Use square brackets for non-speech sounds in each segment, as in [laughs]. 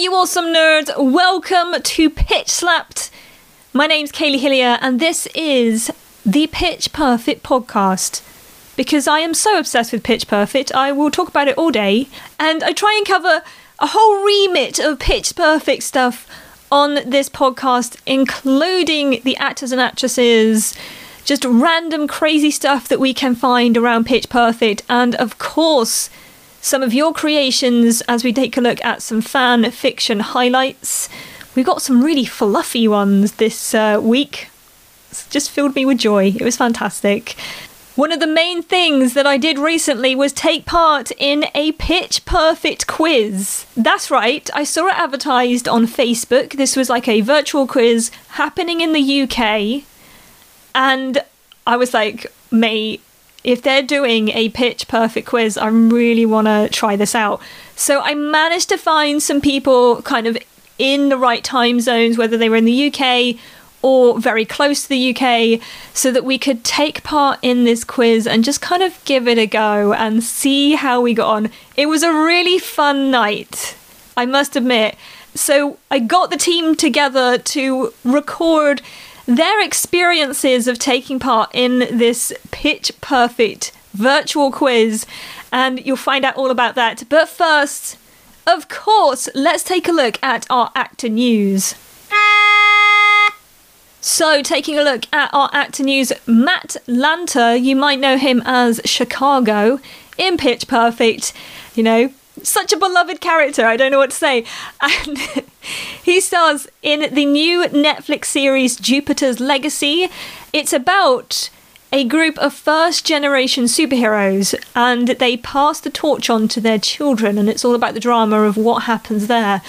you awesome nerds. Welcome to Pitch Slapped. My name's Kaylee Hillier, and this is the Pitch Perfect podcast. Because I am so obsessed with Pitch Perfect, I will talk about it all day, and I try and cover a whole remit of Pitch Perfect stuff on this podcast, including the actors and actresses, just random crazy stuff that we can find around Pitch Perfect, and of course, some of your creations as we take a look at some fan fiction highlights. We got some really fluffy ones this uh, week. Just filled me with joy. It was fantastic. One of the main things that I did recently was take part in a pitch perfect quiz. That's right, I saw it advertised on Facebook. This was like a virtual quiz happening in the UK. And I was like, mate, if they're doing a pitch perfect quiz, I really want to try this out. So I managed to find some people kind of in the right time zones, whether they were in the UK or very close to the UK, so that we could take part in this quiz and just kind of give it a go and see how we got on. It was a really fun night, I must admit. So I got the team together to record their experiences of taking part in this pitch perfect virtual quiz, and you'll find out all about that. But first, of course, let's take a look at our actor news. So, taking a look at our actor news, Matt Lanter, you might know him as Chicago in Pitch Perfect. You know, such a beloved character. I don't know what to say. [laughs] And he stars in the new Netflix series Jupiter's Legacy. It's about a group of first generation superheroes and they pass the torch on to their children and it's all about the drama of what happens there.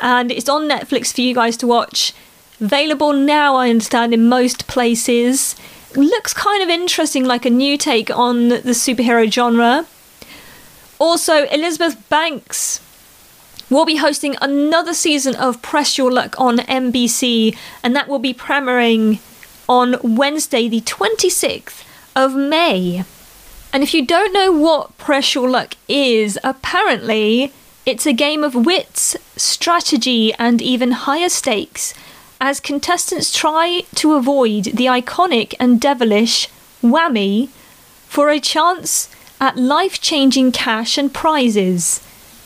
And it's on Netflix for you guys to watch. Available now, I understand, in most places. Looks kind of interesting, like a new take on the superhero genre. Also, Elizabeth Banks will be hosting another season of Press Your Luck on NBC, and that will be premiering on Wednesday, the 26th of May. And if you don't know what Press Your Luck is, apparently it's a game of wits, strategy, and even higher stakes as contestants try to avoid the iconic and devilish whammy for a chance at life changing cash and prizes.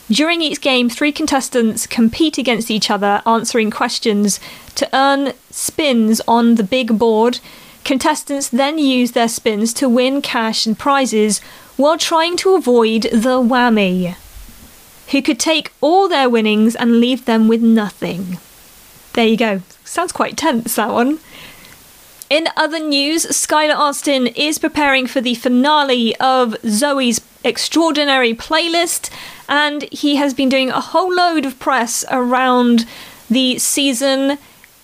During each game, three contestants compete against each other, answering questions to earn spins on the big board. Contestants then use their spins to win cash and prizes while trying to avoid the whammy, who could take all their winnings and leave them with nothing. There you go. Sounds quite tense, that one. In other news, Skylar Astin is preparing for the finale of Zoe's extraordinary playlist, and he has been doing a whole load of press around the season.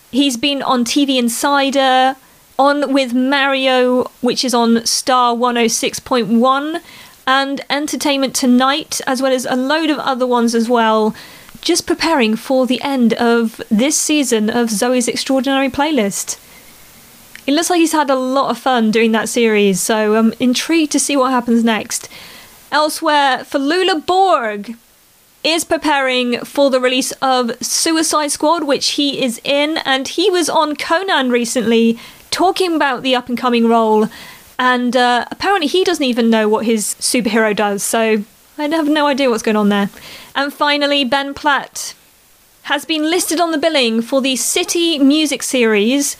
He's been on TV Insider, on with Mario, which is on Star 106.1, and Entertainment Tonight, as well as a load of other ones as well. Just preparing for the end of this season of Zoe's Extraordinary Playlist. It looks like he's had a lot of fun doing that series, so I'm intrigued to see what happens next. Elsewhere, Flula Borg is preparing for the release of Suicide Squad, which he is in, and he was on Conan recently talking about the up and coming role. And uh, apparently, he doesn't even know what his superhero does, so I have no idea what's going on there. And finally, Ben Platt has been listed on the billing for the Citi Music series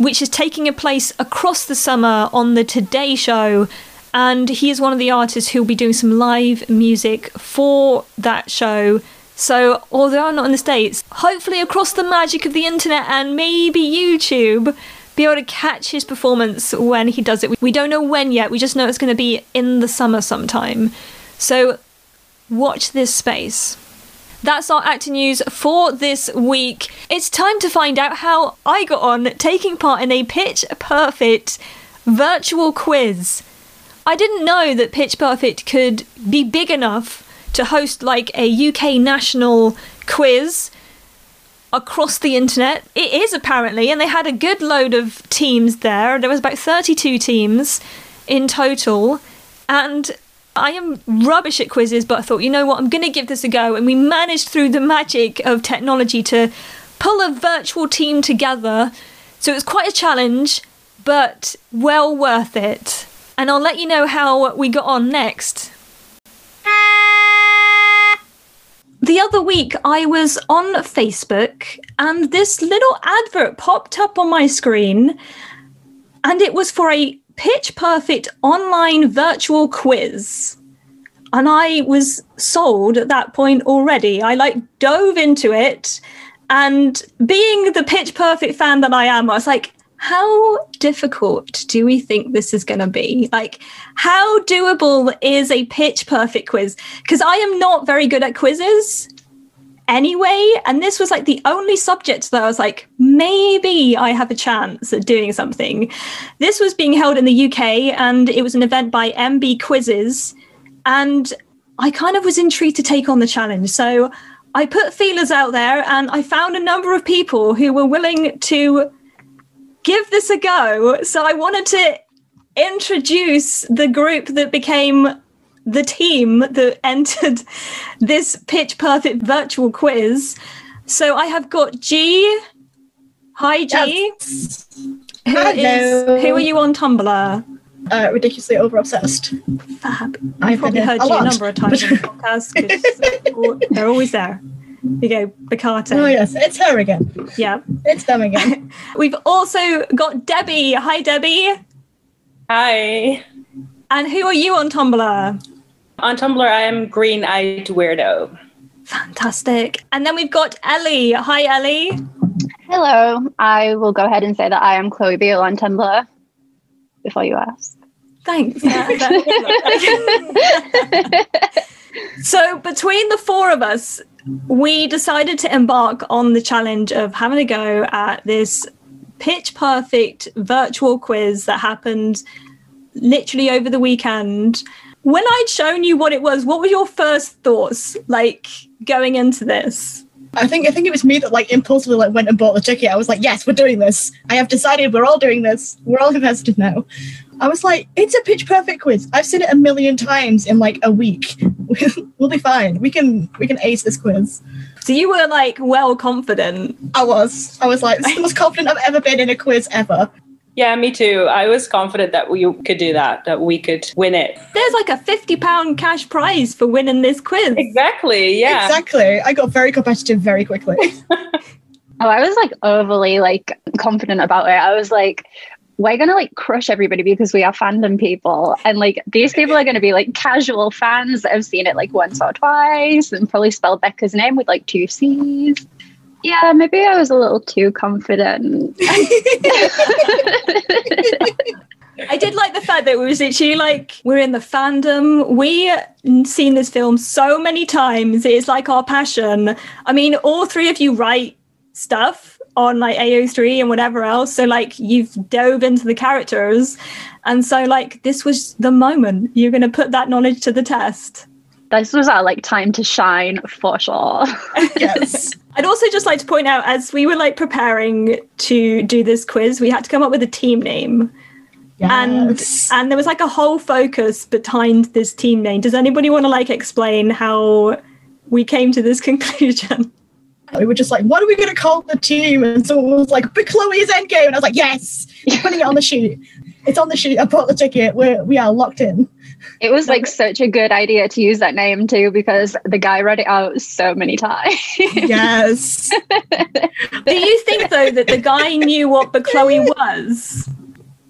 which is taking a place across the summer on the Today Show. And he is one of the artists who will be doing some live music for that show. So, although I'm not in the States, hopefully across the magic of the internet and maybe YouTube, be able to catch his performance when he does it. We don't know when yet, we just know it's going to be in the summer sometime. So, watch this space. That's our acting news for this week. It's time to find out how I got on taking part in a pitch perfect virtual quiz. I didn't know that Pitch Perfect could be big enough to host like a UK national quiz across the internet. It is apparently, and they had a good load of teams there. There was about 32 teams in total, and I am rubbish at quizzes, but I thought, you know what, I'm going to give this a go. And we managed through the magic of technology to pull a virtual team together. So it was quite a challenge, but well worth it. And I'll let you know how we got on next. The other week, I was on Facebook and this little advert popped up on my screen, and it was for a pitch perfect online virtual quiz. And I was sold at that point already. I like dove into it. And being the pitch perfect fan that I am, I was like, how difficult do we think this is going to be? Like, how doable is a pitch perfect quiz? Because I am not very good at quizzes anyway. And this was like the only subject that I was like, maybe I have a chance at doing something. This was being held in the UK and it was an event by MB Quizzes. And I kind of was intrigued to take on the challenge. So I put feelers out there and I found a number of people who were willing to give this a go. So I wanted to introduce the group that became the team that entered this pitch perfect virtual quiz. So I have got G. Hi, G. Yes. Who, Hello. is, who are you on Tumblr? Uh, ridiculously over obsessed. Fab. I've I've probably been heard a you a lot. number of times in the podcast because they're always there. You go, Bacate. Oh yes, it's her again. Yeah. It's them again. [laughs] We've also got Debbie. Hi, Debbie. Hi. And who are you on Tumblr? On Tumblr, I am Green Eyed Weirdo. Fantastic. And then we've got Ellie. Hi, Ellie. Hello. I will go ahead and say that I am Chloe Beale on Tumblr before you ask. Thanks. [laughs] so, between the four of us, we decided to embark on the challenge of having a go at this pitch perfect virtual quiz that happened literally over the weekend. When I'd shown you what it was, what were your first thoughts like going into this? I think I think it was me that like impulsively like went and bought the ticket. I was like, yes, we're doing this. I have decided we're all doing this. We're all invested now. I was like, it's a pitch perfect quiz. I've seen it a million times in like a week. [laughs] we'll be fine. We can we can ace this quiz. So, you were like well confident. I was. I was like, this is the most confident I've ever been in a quiz ever. Yeah, me too. I was confident that we could do that, that we could win it. There's like a £50 cash prize for winning this quiz. Exactly. Yeah. Exactly. I got very competitive very quickly. [laughs] Oh, I was like overly like confident about it. I was like, we're gonna like crush everybody because we are fandom people. And like these people are gonna be like casual fans that have seen it like once or twice and probably spelled Becca's name with like two C's. Yeah, maybe I was a little too confident. [laughs] I did like the fact that it was literally like we're in the fandom. We've seen this film so many times. It's like our passion. I mean, all three of you write stuff on like AO3 and whatever else. So like you've dove into the characters. And so like this was the moment you're gonna put that knowledge to the test. this was our like time to shine for sure. [laughs] yes. I'd also just like to point out as we were like preparing to do this quiz, we had to come up with a team name. and Yes. and there was like a whole focus behind this team name. Does anybody want to like explain how we came to this [laughs] conclusion? we were just like, what are we going to call the team? And someone was like, Bechloe's Endgame. And I was like, yes, putting it on the [laughs] sheet. It's on the sheet. I bought the ticket. We're, we are locked in. It was like such a good idea to use that name too because the guy read it out so many times. Yes. [laughs] Do you think though that the guy knew what Bechloe [laughs] was?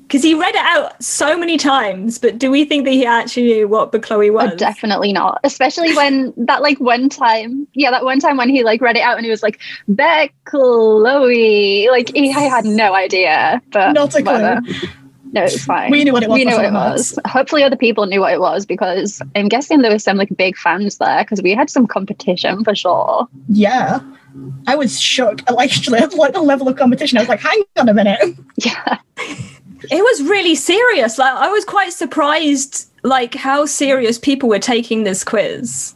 Because he read it out so many times, but do we think that he actually knew what Bechloe oh, was? Oh, definitely not. Especially when that like one time, yeah, that one time when he like read it out and he was like, Beck Chloe. Like he I had no idea. But Not a clue. Whatever. No, it's fine. We knew what it was We knew what it before was. Hopefully other people knew what it was because I'm guessing there were some like big fans there because we had some competition for sure. Yeah. I was shook. Like, actually, [laughs] at like the level of competition, I was like, hang on a minute. [laughs] Yeah. It was really serious. Like I was quite surprised like how serious people were taking this quiz.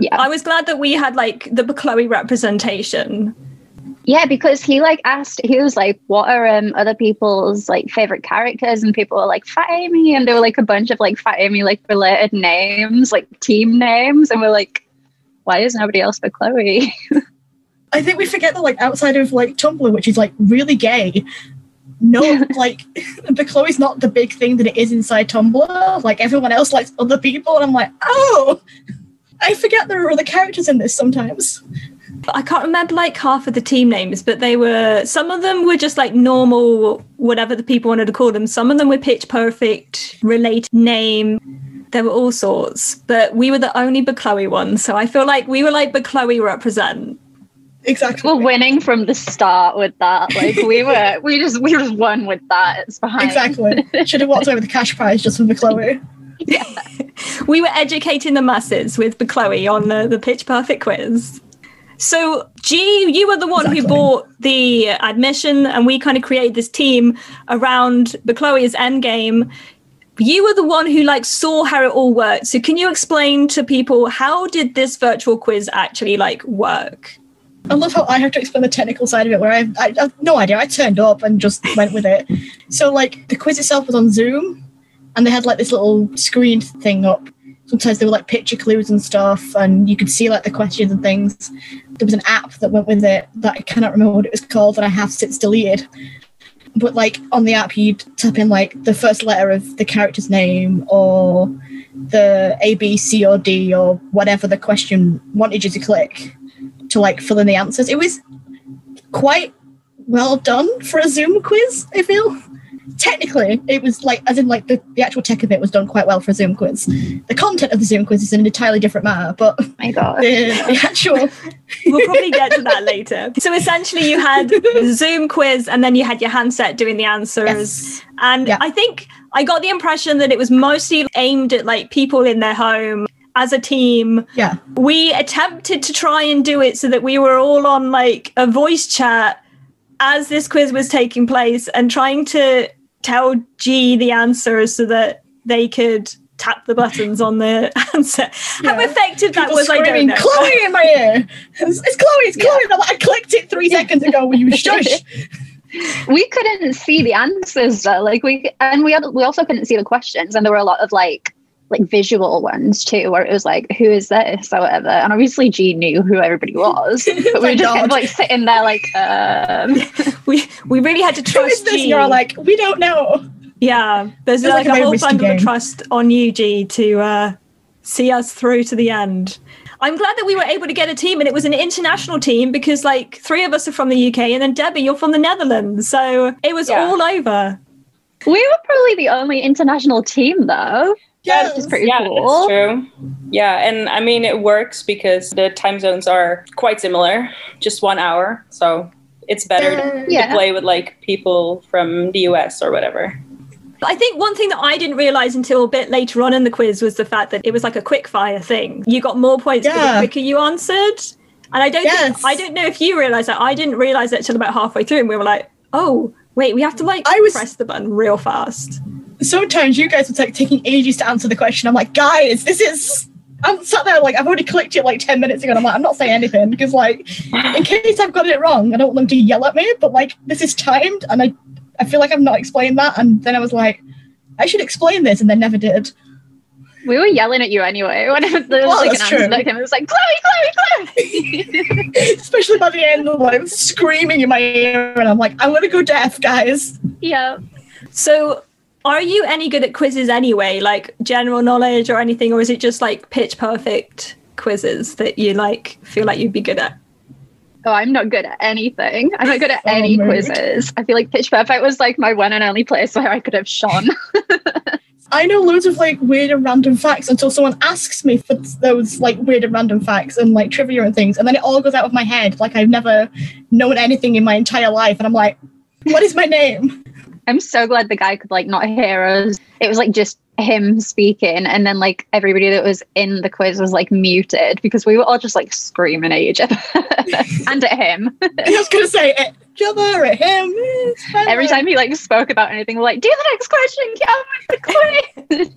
Yeah. I was glad that we had like the Chloe representation. Yeah, because he like asked, he was like, "What are um, other people's like favorite characters?" And people were like, "Fat Amy," and there were like a bunch of like Fat Amy like related names, like team names, and we're like, "Why is nobody else Bechloe?" [laughs] I think we forget that like outside of like Tumblr, which is like really gay, no [laughs] like [laughs] the Chloe's not the big thing that it is inside Tumblr. Like everyone else likes other people, and I'm like, oh, I forget there are other characters in this sometimes. I can't remember like half of the team names, but they were some of them were just like normal, whatever the people wanted to call them. Some of them were pitch perfect related name. There were all sorts, but we were the only Chloe ones. So I feel like we were like Chloe represent. Exactly. we're winning from the start with that. Like we [laughs] were, we just we just won with that. It's fine. Exactly. Should have walked away with the cash prize just for Chloe. [laughs] We were educating the masses with Chloe on the, the pitch perfect quiz. So, G, you were the one who bought the admission, and we kind of created this team around the Chloe's endgame. You were the one who like saw how it all worked. So, can you explain to people how did this virtual quiz actually like work? I love how I have to explain the technical side of it, where I, I, I have no idea. I turned up and just went with it. So, like, the quiz itself was on Zoom, and they had like this little screen thing up. Sometimes they were like picture clues and stuff, and you could see like the questions and things. There was an app that went with it that I cannot remember what it was called, and I have since deleted. But like on the app, you'd type in like the first letter of the character's name or the A, B, C, or D, or whatever the question wanted you to click to like fill in the answers. It was quite well done for a Zoom quiz, I feel. Technically, it was like, as in, like, the, the actual tech of it was done quite well for a Zoom quiz. The content of the Zoom quiz is an entirely different matter, but Oh my god. the, the actual. [laughs] We'll probably get to that later. So, essentially, you had the Zoom quiz, and then you had your handset doing the answers. Yes. And Yeah. I think I got the impression that it was mostly aimed at like people in their home as a team. Yeah. We attempted to try and do it so that we were all on like a voice chat as this quiz was taking place and trying to tell G the answers so that they could tap the buttons on the [laughs] answer. How Yeah. effective that People was, I don't know. Chloe in my ear. It's, it's Chloe, it's Chloe. And I'm like, I clicked it three seconds ago. Will you shush? [laughs] we couldn't see the answers though. Like we and we had, we also couldn't see the questions, and there were a lot of like like visual ones too, where it was like, "Who is this?" or whatever. And obviously, G knew who everybody [laughs] was, but we were just kind of like sitting there, like, um, [laughs] We we really had to trust is this? G. You're like, we don't know. Yeah, there's like, like a a whole bundle of trust on you, G, to uh, see us through to the end. I'm glad that we were able to get a team, and it was an international team because, like, three of us are from the UK, and then Debbie, you're from the Netherlands, so it was Yeah. all over. we were probably the only international team though. Yes. Which is pretty yeah, cool. that's true. Yeah, and I mean it works because the time zones are quite similar, just one hour. So it's better to, Yeah. to play with like people from the US or whatever. I think one thing that I didn't realize until a bit later on in the quiz was the fact that it was like a quick fire thing. You got more points for the quicker you answered. And I don't Yes. think, I don't know if you realized that. I didn't realize that till about halfway through and we were like, "Oh, wait, we have to like I was- press the button real fast." Sometimes you guys were like taking ages to answer the question. I'm like, guys, this is. I'm sat there like I've already clicked it like ten minutes ago. And I'm like, I'm not saying anything because like, in case I've got it wrong, I don't want them to yell at me. But like, this is timed, and I, I feel like I've not explained that. And then I was like, I should explain this, and they never did. We were yelling at you anyway. Whenever there was Well, like an that's answer true. that came, it was like Chloe, Chloe, Chloe. [laughs] [laughs] Especially by the end, of like screaming in my ear, and I'm like, I'm gonna go deaf, guys. yeah. So, are you any good at quizzes anyway, like general knowledge or anything, or is it just like pitch perfect quizzes that you like feel like you'd be good at? Oh, I'm not good at anything. I'm not good at any mood. quizzes. I feel like Pitch Perfect was like my one and only place where I could have shone. [laughs] I know loads of like weird and random facts until someone asks me for those like weird and random facts and like trivia and things, and then it all goes out of my head. Like I've never known anything in my entire life, and I'm like, what is my name? I'm so glad the guy could like not hear us. It was like just him speaking, and then like everybody that was in the quiz was like muted because we were all just like screaming at each other [laughs] and at him. I was gonna say at each other, at him. Every time he like spoke about anything, we're like, "Do the next question, get on with the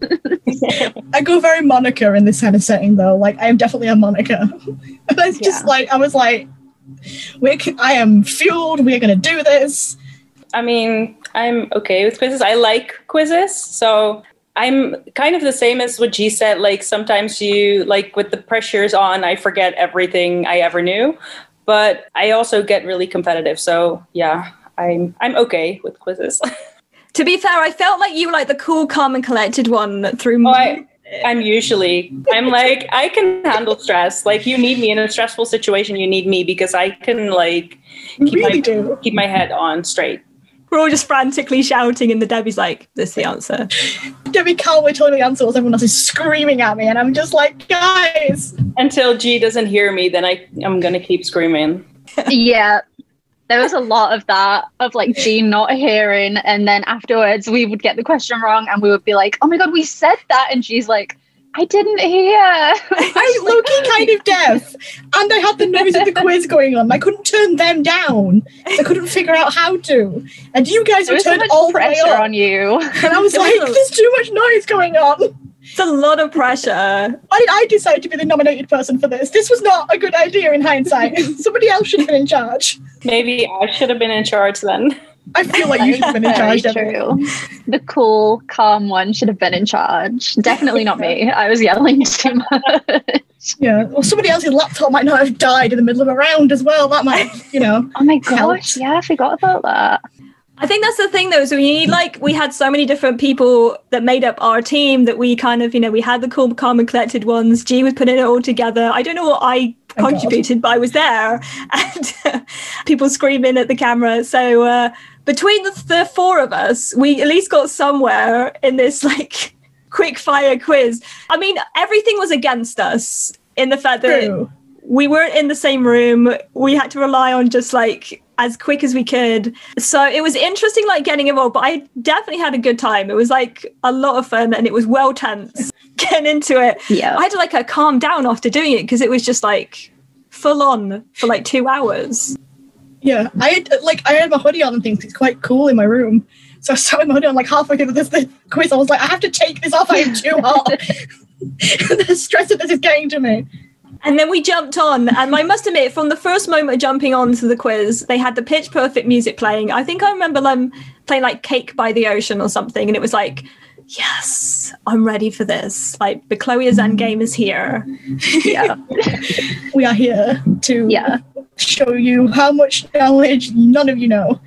quiz." [laughs] I go very Monica in this kind of setting though. Like I am definitely a Monica. [laughs] it's just Yeah. like I was like, c- I am fueled. We're going to do this. I mean, I'm okay with quizzes. I like quizzes. So I'm kind of the same as what G said. Like sometimes you, like with the pressures on, I forget everything I ever knew. But I also get really competitive. So yeah, I'm I'm okay with quizzes. [laughs] To be fair, I felt like you were like the cool, calm, and collected one through. Oh, I, I'm usually I'm like I can handle stress. Like you need me in a stressful situation, you need me because I can like keep really my do. keep my head on straight. We're all just frantically shouting, and the Debbie's like, "This is the answer." Debbie can't wait till the answer was everyone else is screaming at me, and I'm just like, guys. Until G doesn't hear me, then I I'm gonna keep screaming. [laughs] yeah. There was a lot of that, of like Jean not hearing. And then afterwards, we would get the question wrong and we would be like, oh my God, we said that. And she's like, I didn't hear. [laughs] I was low-key kind of deaf, and I had the noise of the [laughs] quiz going on. I couldn't turn them down. I couldn't figure out how to. And you guys There were was so much all the way pressure up. on you. And I was [laughs] like, there's too much noise going on. It's a lot of pressure. Why did I decide to be the nominated person for this? This was not a good idea in hindsight. Somebody else should have been in charge. Maybe I should have been in charge then. I feel like you should have been in charge. Debbie. true. The cool, calm one should have been in charge. Definitely not me. I was yelling [laughs] too much. Yeah. Or somebody else's laptop might not have died in the middle of a round as well. That might, you know. [laughs] Oh my Helped. gosh, yeah, I forgot about that. I think that's the thing though. So we need like we had so many different people that made up our team that we kind of, you know, we had the cool, calm and collected ones. G was putting it all together. I don't know what I Oh, contributed, but I was there [laughs] and people screaming at the camera. So uh, between the, the four of us, we at least got somewhere in this like [laughs] quick fire quiz. I mean, everything was against us in the fact that True. we weren't in the same room. We had to rely on just like as quick as we could. So it was interesting, like getting involved, but I definitely had a good time. It was like a lot of fun and it was well tense [laughs] getting into it. Yeah. I had to like a calm down after doing it because it was just like full on for like two hours. Yeah. I had like I had my hoodie on and things. It's quite cool in my room. So I started my hoodie on like halfway through this, this quiz. I was like, I have to take this off. I am too hot. [laughs] [laughs] the stress of this is getting to me. And then we jumped on, and I must admit, from the first moment of jumping on to the quiz, they had the pitch perfect music playing. I think I remember them playing like Cake by the Ocean or something, and it was like, yes, I'm ready for this. Like the Chloe's end game is here. [laughs] Yeah. [laughs] We are here to Yeah. show you how much knowledge none of you know.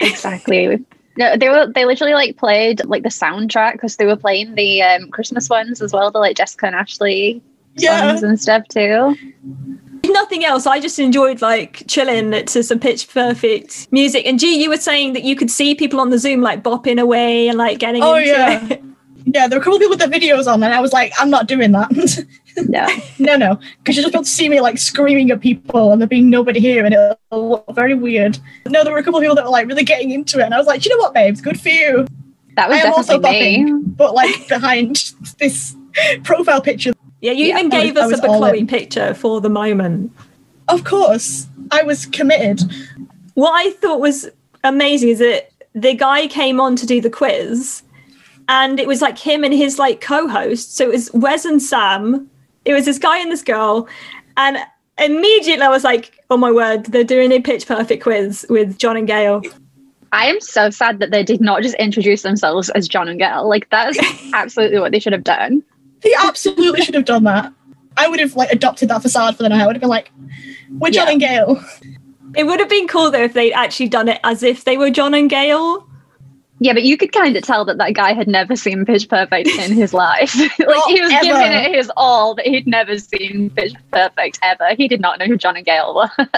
exactly. No, they were they literally like played like the soundtrack because they were playing the um, Christmas ones as well, the like Jessica and Ashley Yeah. songs and stuff too. If Nothing else. I just enjoyed like chilling to some pitch perfect music. And G, you were saying that you could see people on the Zoom like bopping away and like getting Oh, into yeah. it. Yeah, [laughs] Yeah, there were a couple of people with their videos on, and I was like, I'm not doing that. [laughs] no. no, no, because you're just about to see me like screaming at people, and there being nobody here, and it'll look very weird. No, there were a couple of people that were like really getting into it, and I was like, you know what, babes, good for you. That was I am also definitely me. bopping, but like behind [laughs] this profile picture. Yeah, you Yeah, even I was- gave us a all Chloe in. picture for the moment. Of course, I was committed. What I thought was amazing is that the guy came on to do the quiz, and it was like him and his like co-host. So it was Wes and Sam. It was this guy and this girl, and immediately I was like, "Oh my word, they're doing a pitch perfect quiz with John and Gail." I am so sad that they did not just introduce themselves as John and Gail. Like that is [laughs] absolutely what they should have done. He absolutely should have done that. I would have like adopted that facade for the night. I would have been like, we're John Yeah. and Gail. It would have been cool though if they'd actually done it as if they were John and Gail. Yeah, but you could kind of tell that that guy had never seen Pitch Perfect in his [laughs] life. [laughs] like Not he was ever. giving it his all, but he'd never seen Pitch Perfect ever. He did not know who John and Gail were. [laughs]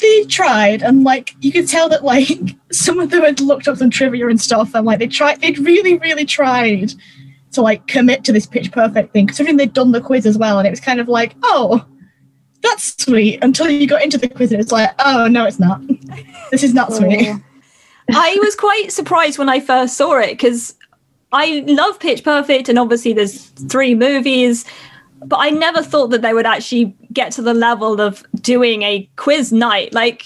They tried, and like you could tell that like some of them had looked up some trivia and stuff, and like they tried, they'd really, really tried to like commit to this pitch perfect thing. Considering they'd done the quiz as well, and it was kind of like, oh, that's sweet. Until you got into the quiz, and it's like, oh no, it's not. This is not [laughs] oh. sweet. I was quite surprised when I first saw it because I love Pitch Perfect, and obviously there's three movies, but I never thought that they would actually get to the level of doing a quiz night. Like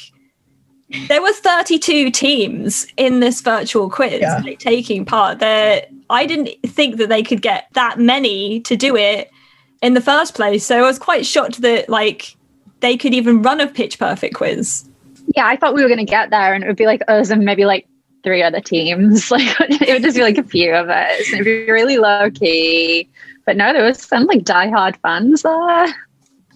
there were 32 teams in this virtual quiz Yeah. like, taking part. There, I didn't think that they could get that many to do it in the first place. So I was quite shocked that like they could even run a pitch perfect quiz. Yeah, I thought we were going to get there and it would be like us and maybe like three other teams. [laughs] Like [laughs] it would just be like a few of us. And it'd be really low key. But no, there was some like diehard fans there.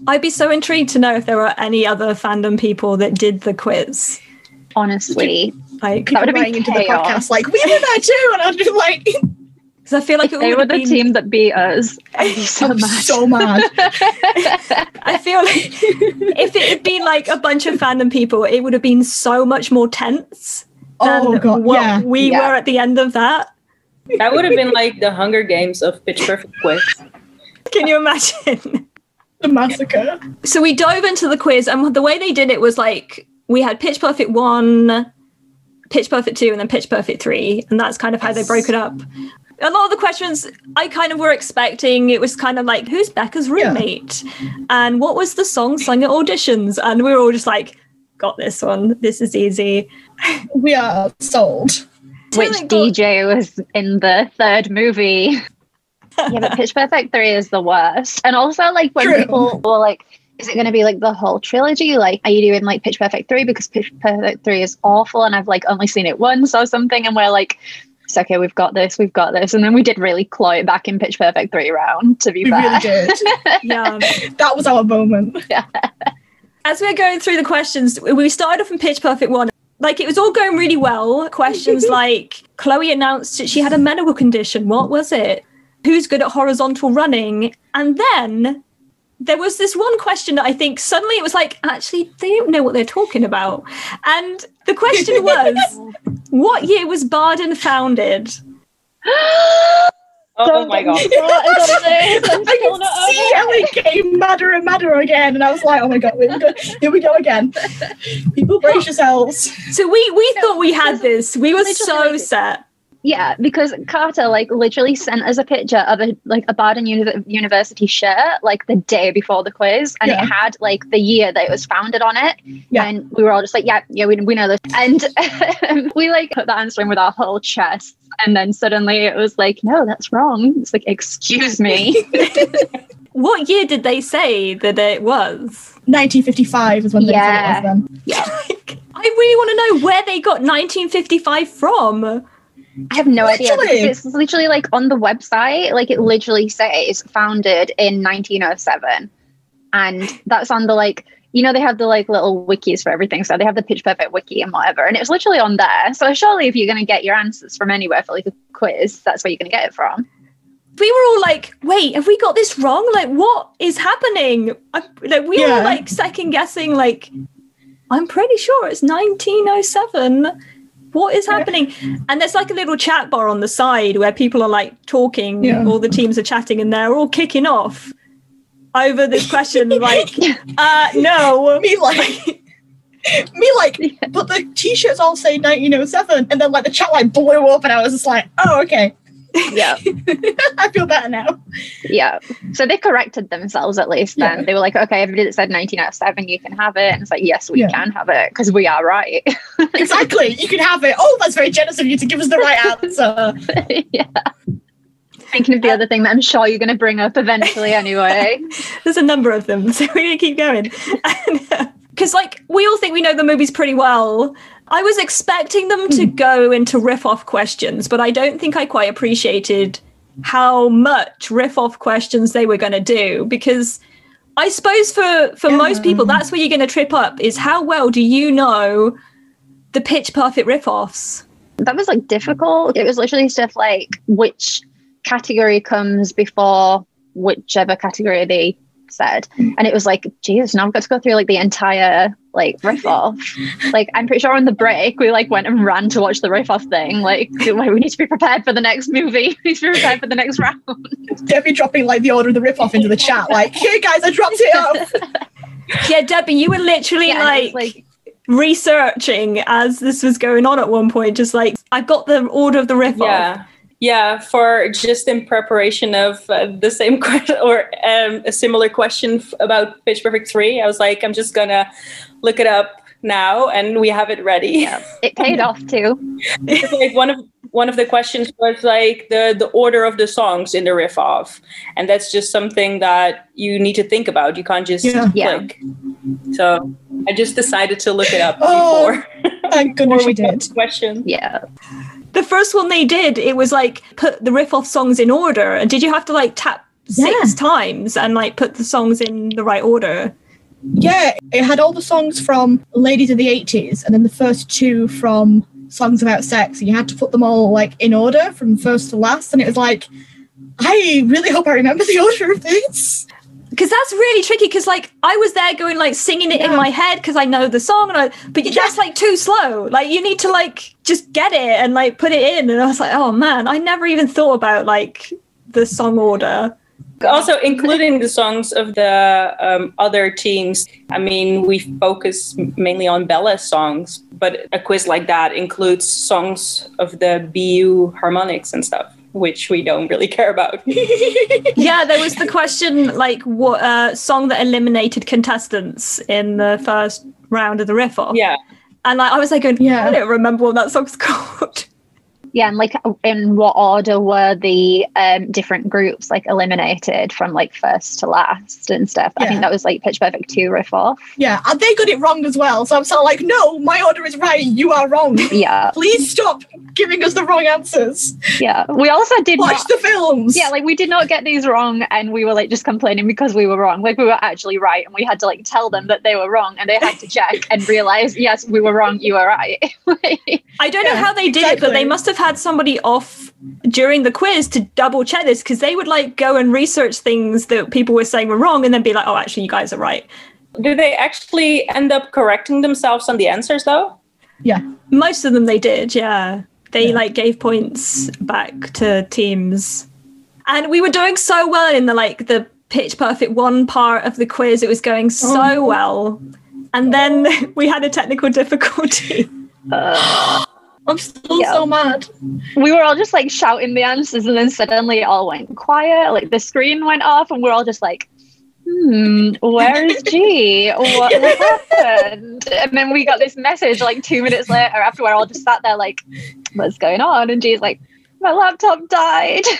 I'd be so intrigued to know if there were any other fandom people that did the quiz. Honestly, Like, People would have been writing into the podcast like, we were there too. And I'd just like, because I feel like it they were the been. team that beat us. [laughs] I'd be so I'm mad. so mad. [laughs] I feel like if it had been like a bunch of fandom people, it would have been so much more tense oh, than Oh, God, what yeah. we Yeah. were at the end of that. That would have been like the Hunger Games of Pitch Perfect quiz. Can you imagine? [laughs] The massacre. so we dove into the quiz, and the way they did it was like we had Pitch Perfect one, Pitch Perfect two, and then Pitch Perfect three, and that's kind of how they broke it up. A lot of the questions I kind of were expecting. It was kind of like, who's Beca's Yeah. roommate, and what was the song sung at auditions, and we were all just like, got this one. This is easy. [laughs] We are sold. Which Totally got- DJ was in the third movie. yeah, but Pitch Perfect [laughs] 3 is the worst. And also, like, when True. people were like, is it going to be like the whole trilogy? Like, are you doing like Pitch Perfect 3 because Pitch Perfect 3 is awful and I've like only seen it once or something? And we're like, it's okay, we've got this, we've got this. And then we did really claw it back in Pitch Perfect 3 round, to be We fair. really did. [laughs] Yeah. that was our moment. Yeah. As we're going through the questions, we started off in Pitch Perfect one. Like it was all going really well. Questions [laughs] like Chloe announced that she had a medical condition. What was it? Who's good at horizontal running? And then there was this one question that I think suddenly it was like, actually, they don't know what they're talking about. And the question [laughs] was, what year was Barden founded? [gasps] Oh my god. I [laughs] could see Ellie getting madder and madder again, and I was like, "Oh my god, here we go, here we go again." [laughs] People brace yourselves. So we we thought we had this. We were so set. Yeah, because Carter like literally sent us a picture of a like a Barden Uni- University shirt like the day before the quiz, and Yeah. it had like the year that it was founded on it. Yeah. And we were all just like, yeah, yeah, we, we know this. And [laughs] we like put the answer in with our whole chest, and then suddenly it was like, no, that's wrong. It's like, excuse me. [laughs] What year did they say that it was? 1955 is when they Yeah. said it was then. yeah, [laughs] I really want to know where they got 1955 from. Mm. I have no idea Literally. because it's literally like on the website, like it literally says founded in 1907, and that's on the like. You know, they have the like little wikis for everything. So they have the Pitch Perfect wiki and whatever. And it's literally on there. So surely if you're going to get your answers from anywhere for like a quiz, that's where you're going to get it from. We were all like, wait, have we got this wrong? Like, what is happening? I, like, we were like second guessing, like, I'm pretty sure it's 1907. What is happening? And there's like a little chat bar on the side where people are like talking, Yeah. all the teams are chatting, and they're all kicking off over this question. [laughs] like, uh, no. Me like, me like, [laughs] but the t-shirts all say 1907, and then like the chat like blew up, and I was just like, oh okay, Yeah. [laughs] I feel better now. yeah. So they corrected themselves at least then. Yeah. They were like, okay, everybody that said 19 out of 7, you can have it. And it's like, yes, we Yeah. can have it because we are right. [laughs] Exactly, you can have it. Oh, that's very generous of you to give us the right answer. [laughs] yeah. Thinking of the other thing that I'm sure you're going to bring up eventually anyway. There's a number of them, so we're gonna keep going. Because uh, like we all think we know the movies pretty well. I was expecting them to hmm. go into riff off questions, but I don't think I quite appreciated how much riff off questions they were going to do because I suppose for for most people that's where you're going to trip up is how well do you know the pitch perfect riff offs? that was like difficult. It was literally stuff like which category comes before whichever category they said. Mm. And it was like, Jesus, now I've got to go through like the entire like riff off. [laughs] like I'm pretty sure on the break we like went and ran to watch the riff off thing. Like, [laughs] like we need to be prepared for the next movie. [laughs] We need to be prepared for the next round. Debbie dropping like the order of the riff off into the chat, like, here guys, I dropped it off. Yeah, Debbie, you were literally Yeah, like, like researching as this was going on at one point, just like I've got the order of the riff off. Yeah. Yeah, for just in preparation of uh, the same [laughs] question or um, a similar question f- about Pitch Perfect 3, I was like, I'm just gonna look it up now and we have it ready. it paid off too. [laughs] It's like one of one of the questions was like the the order of the songs in the riff off and that's just something that you need to think about you can't just Yeah. Yeah. So I just decided to look it up Oh, before. [laughs] Thank goodness before you we did. the question. Yeah. The first one they did, it was like put the riff off songs in order. And did you have to like tap six Yeah. times and like put the songs in the right order? Yeah, it had all the songs from Ladies of the 80s and then the first two from Songs About Sex. And you had to put them all like in order from first to last. And it was like, I really hope I remember the order of this. Because that's really tricky. Because like I was there going like singing it in my head because I know the song, and I, but that's like too slow. Like you need to like just get it and like put it in. And I was like, oh man, I never even thought about like the song order. Also, including the songs of the um, other teams. I mean, we focus mainly on Bella's songs, but a quiz like that includes songs of the BU harmonics and stuff, which we don't really care about. [laughs] yeah, there was the question like what uh, song that eliminated contestants in the first round of the riff off. yeah. And like, I was like, going, Yeah. I don't remember what that song's [laughs] called. Yeah, and like in what order were the um, different groups like eliminated from like first to last and stuff? I think that was like Pitch Perfect 2 riff off. Yeah, and they got it wrong as well. So I'm sort of like, no, my order is right. You are wrong. Yeah, Please stop giving us the wrong answers. yeah. We also did Watch not. the films. Yeah, like we did not get these wrong, and we were like just complaining because we were wrong. Like we were actually right, and we had to like tell them that they were wrong, and they had to check and realize, yes, we were wrong. You were right. [laughs] I don't know how they did it, but they must have had somebody off during the quiz to double check this because they would like go and research things that people were saying were wrong and then be like, oh, actually, you guys are right. Do they actually end up correcting themselves on the answers though? yeah. Most of them they did, yeah. They Yeah. like gave points back to teams. And we were doing so well in the like the pitch perfect one part of the quiz. It was going oh. so Oh. well. And then [laughs] we had a technical [laughs] difficulty. [gasps] [gasps] [gasps] I'm still Yeah. so mad. we were all just like shouting the answers, and then suddenly it all went quiet. Like the screen went off, and we're all just like, "Hmm, where is G? [laughs] What happened?" And then we got this message like two minutes later after we're all just sat there like, "What's going on?" And G's like, "My laptop died." [laughs]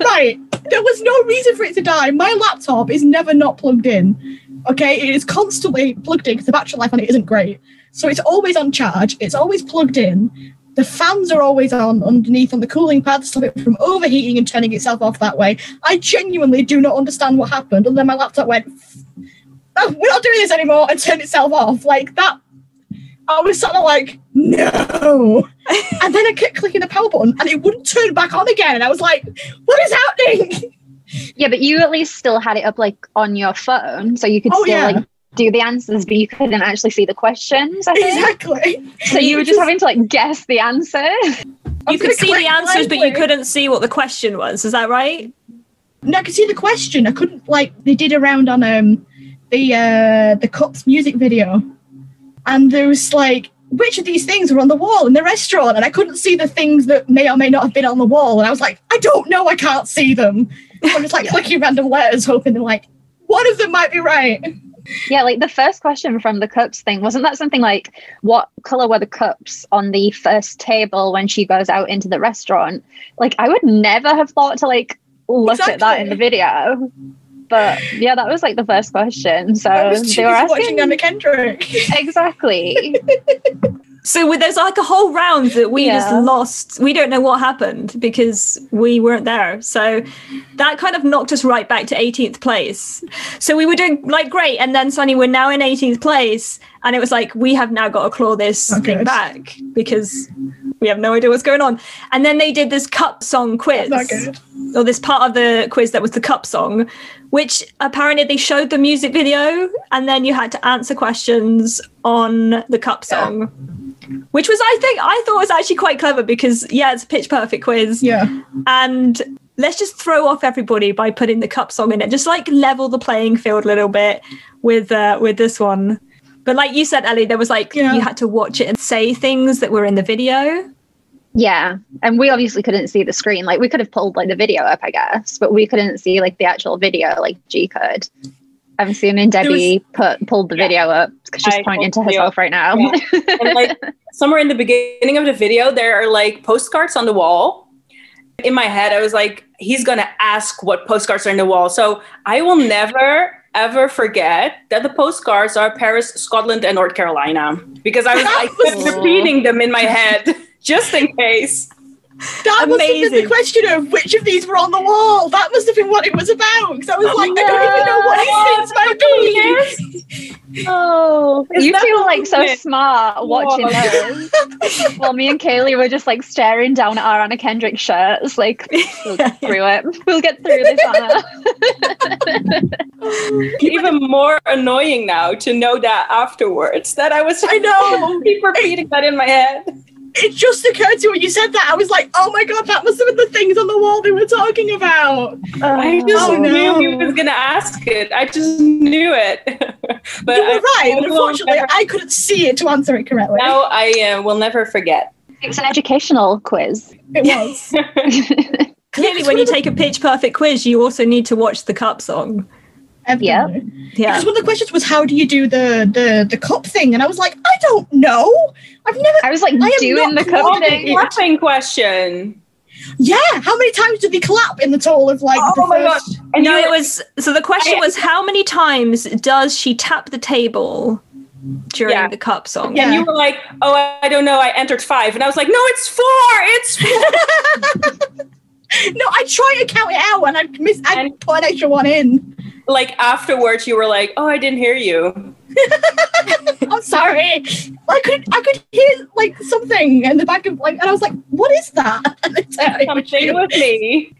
Right. There was no reason for it to die. My laptop is never not plugged in. Okay, it is constantly plugged in because the battery life on it isn't great. So it's always on charge. It's always plugged in. The fans are always on underneath on the cooling pad to stop it from overheating and turning itself off that way. I genuinely do not understand what happened. And then my laptop went, oh, we're not doing this anymore, and turned itself off. Like that. I was sort of like, no. [laughs] and then I kept clicking the power button and it wouldn't turn back on again. And I was like, what is happening? yeah, but you at least still had it up like on your phone, so you could Oh, still yeah. like do the answers, but you couldn't actually see the questions. I think. exactly. So you were just having to like guess the answer. You could see the answers, but you couldn't see what the question was. Is that right? No, I could see the question. I couldn't like they did around on um the uh the Cups music video, and there was like which of these things were on the wall in the restaurant, and I couldn't see the things that may or may not have been on the wall, and I was like, I don't know, I can't see them. I'm just like [laughs] clicking random letters, hoping they're like one of them might be right. Yeah, like the first question from the cups thing, wasn't that something like what color were the cups on the first table when she goes out into the restaurant? Like I would never have thought to like look at that in the video. But yeah, that was like the first question. So they were busy watching asking Anna Kendrick. exactly. [laughs] So there's like a whole round that we Yeah. just lost. We don't know what happened because we weren't there. So that kind of knocked us right back to 18th place. So we were doing like great, and then suddenly we're now in 18th place, and it was like we have now got to claw this Oh, thing good. back because we have no idea what's going on. And then they did this cup song quiz, Not good. or this part of the quiz that was the cup song, which apparently they showed the music video, and then you had to answer questions on the cup song which was I think I thought was actually quite clever because yeah, it's a pitch perfect quiz, Yeah. and let's just throw off everybody by putting the cup song in it, just like level the playing field a little bit with uh, with this one. But like you said, Ellie, there was like Yeah. you had to watch it and say things that were in the video. yeah. And we obviously couldn't see the screen. Like we could have pulled like the video up, I guess, but we couldn't see like the actual video like G could. I'm assuming Debbie put pulled the Yeah. video up because she's I pointing to pulled the video herself right now. Yeah. and like [laughs] somewhere in the beginning of the video there are like postcards on the wall in my head i was like he's gonna ask what postcards are on the wall so i will never ever forget that the postcards are Paris, Scotland, and North Carolina because I was like, [laughs] repeating them in my head [laughs] just in case. That must have been the question of which of these were on the wall. That must have been what it was about. Because I was like, I don't even know what Oh, these things might be. Oh, you that two the were like so limit? smart watching Whoa. those. [laughs] While me and Kaylee were just like staring down at our Anna Kendrick shirts, like [laughs] we'll get through it. We'll get through this, Anna. [laughs] Even more annoying now to know that afterwards that I was I know. keep repeating that in my head. It just occurred to me when you said that. I was like, oh my god, that must have been the things on the wall they were talking about. I just Oh, no. knew he was gonna ask it. I just knew it. [laughs] but you were I- right. I but Unfortunately, never- I couldn't see it to answer it correctly. now I uh, will never forget. It's an educational quiz. It was. [laughs] [laughs] Clearly, when you take a pitch perfect quiz, you also need to watch the cup song. Evidently. Yeah. Because one of the questions was, how do you do the the the cup thing? And I was like, I don't know. I've never. I was like I am doing not the cup thing. clapping question. Yeah. How many times did they clap in the toll of like Oh my god! first? And no, it was so the question was how many times does she tap the table during Yeah. the cup song? Yeah. And you were like, "Oh, I- I don't know. I entered five. and I was like, "No, it's four. It's four. [laughs] [laughs] [laughs] no, I try to count it out and I miss. I And- put an extra one in. like afterwards, you were like, "Oh, I didn't hear you." [laughs] I'm sorry. I could I could hear like something in the back of like, and I was like, what is that? [laughs] And it's, it Something with me.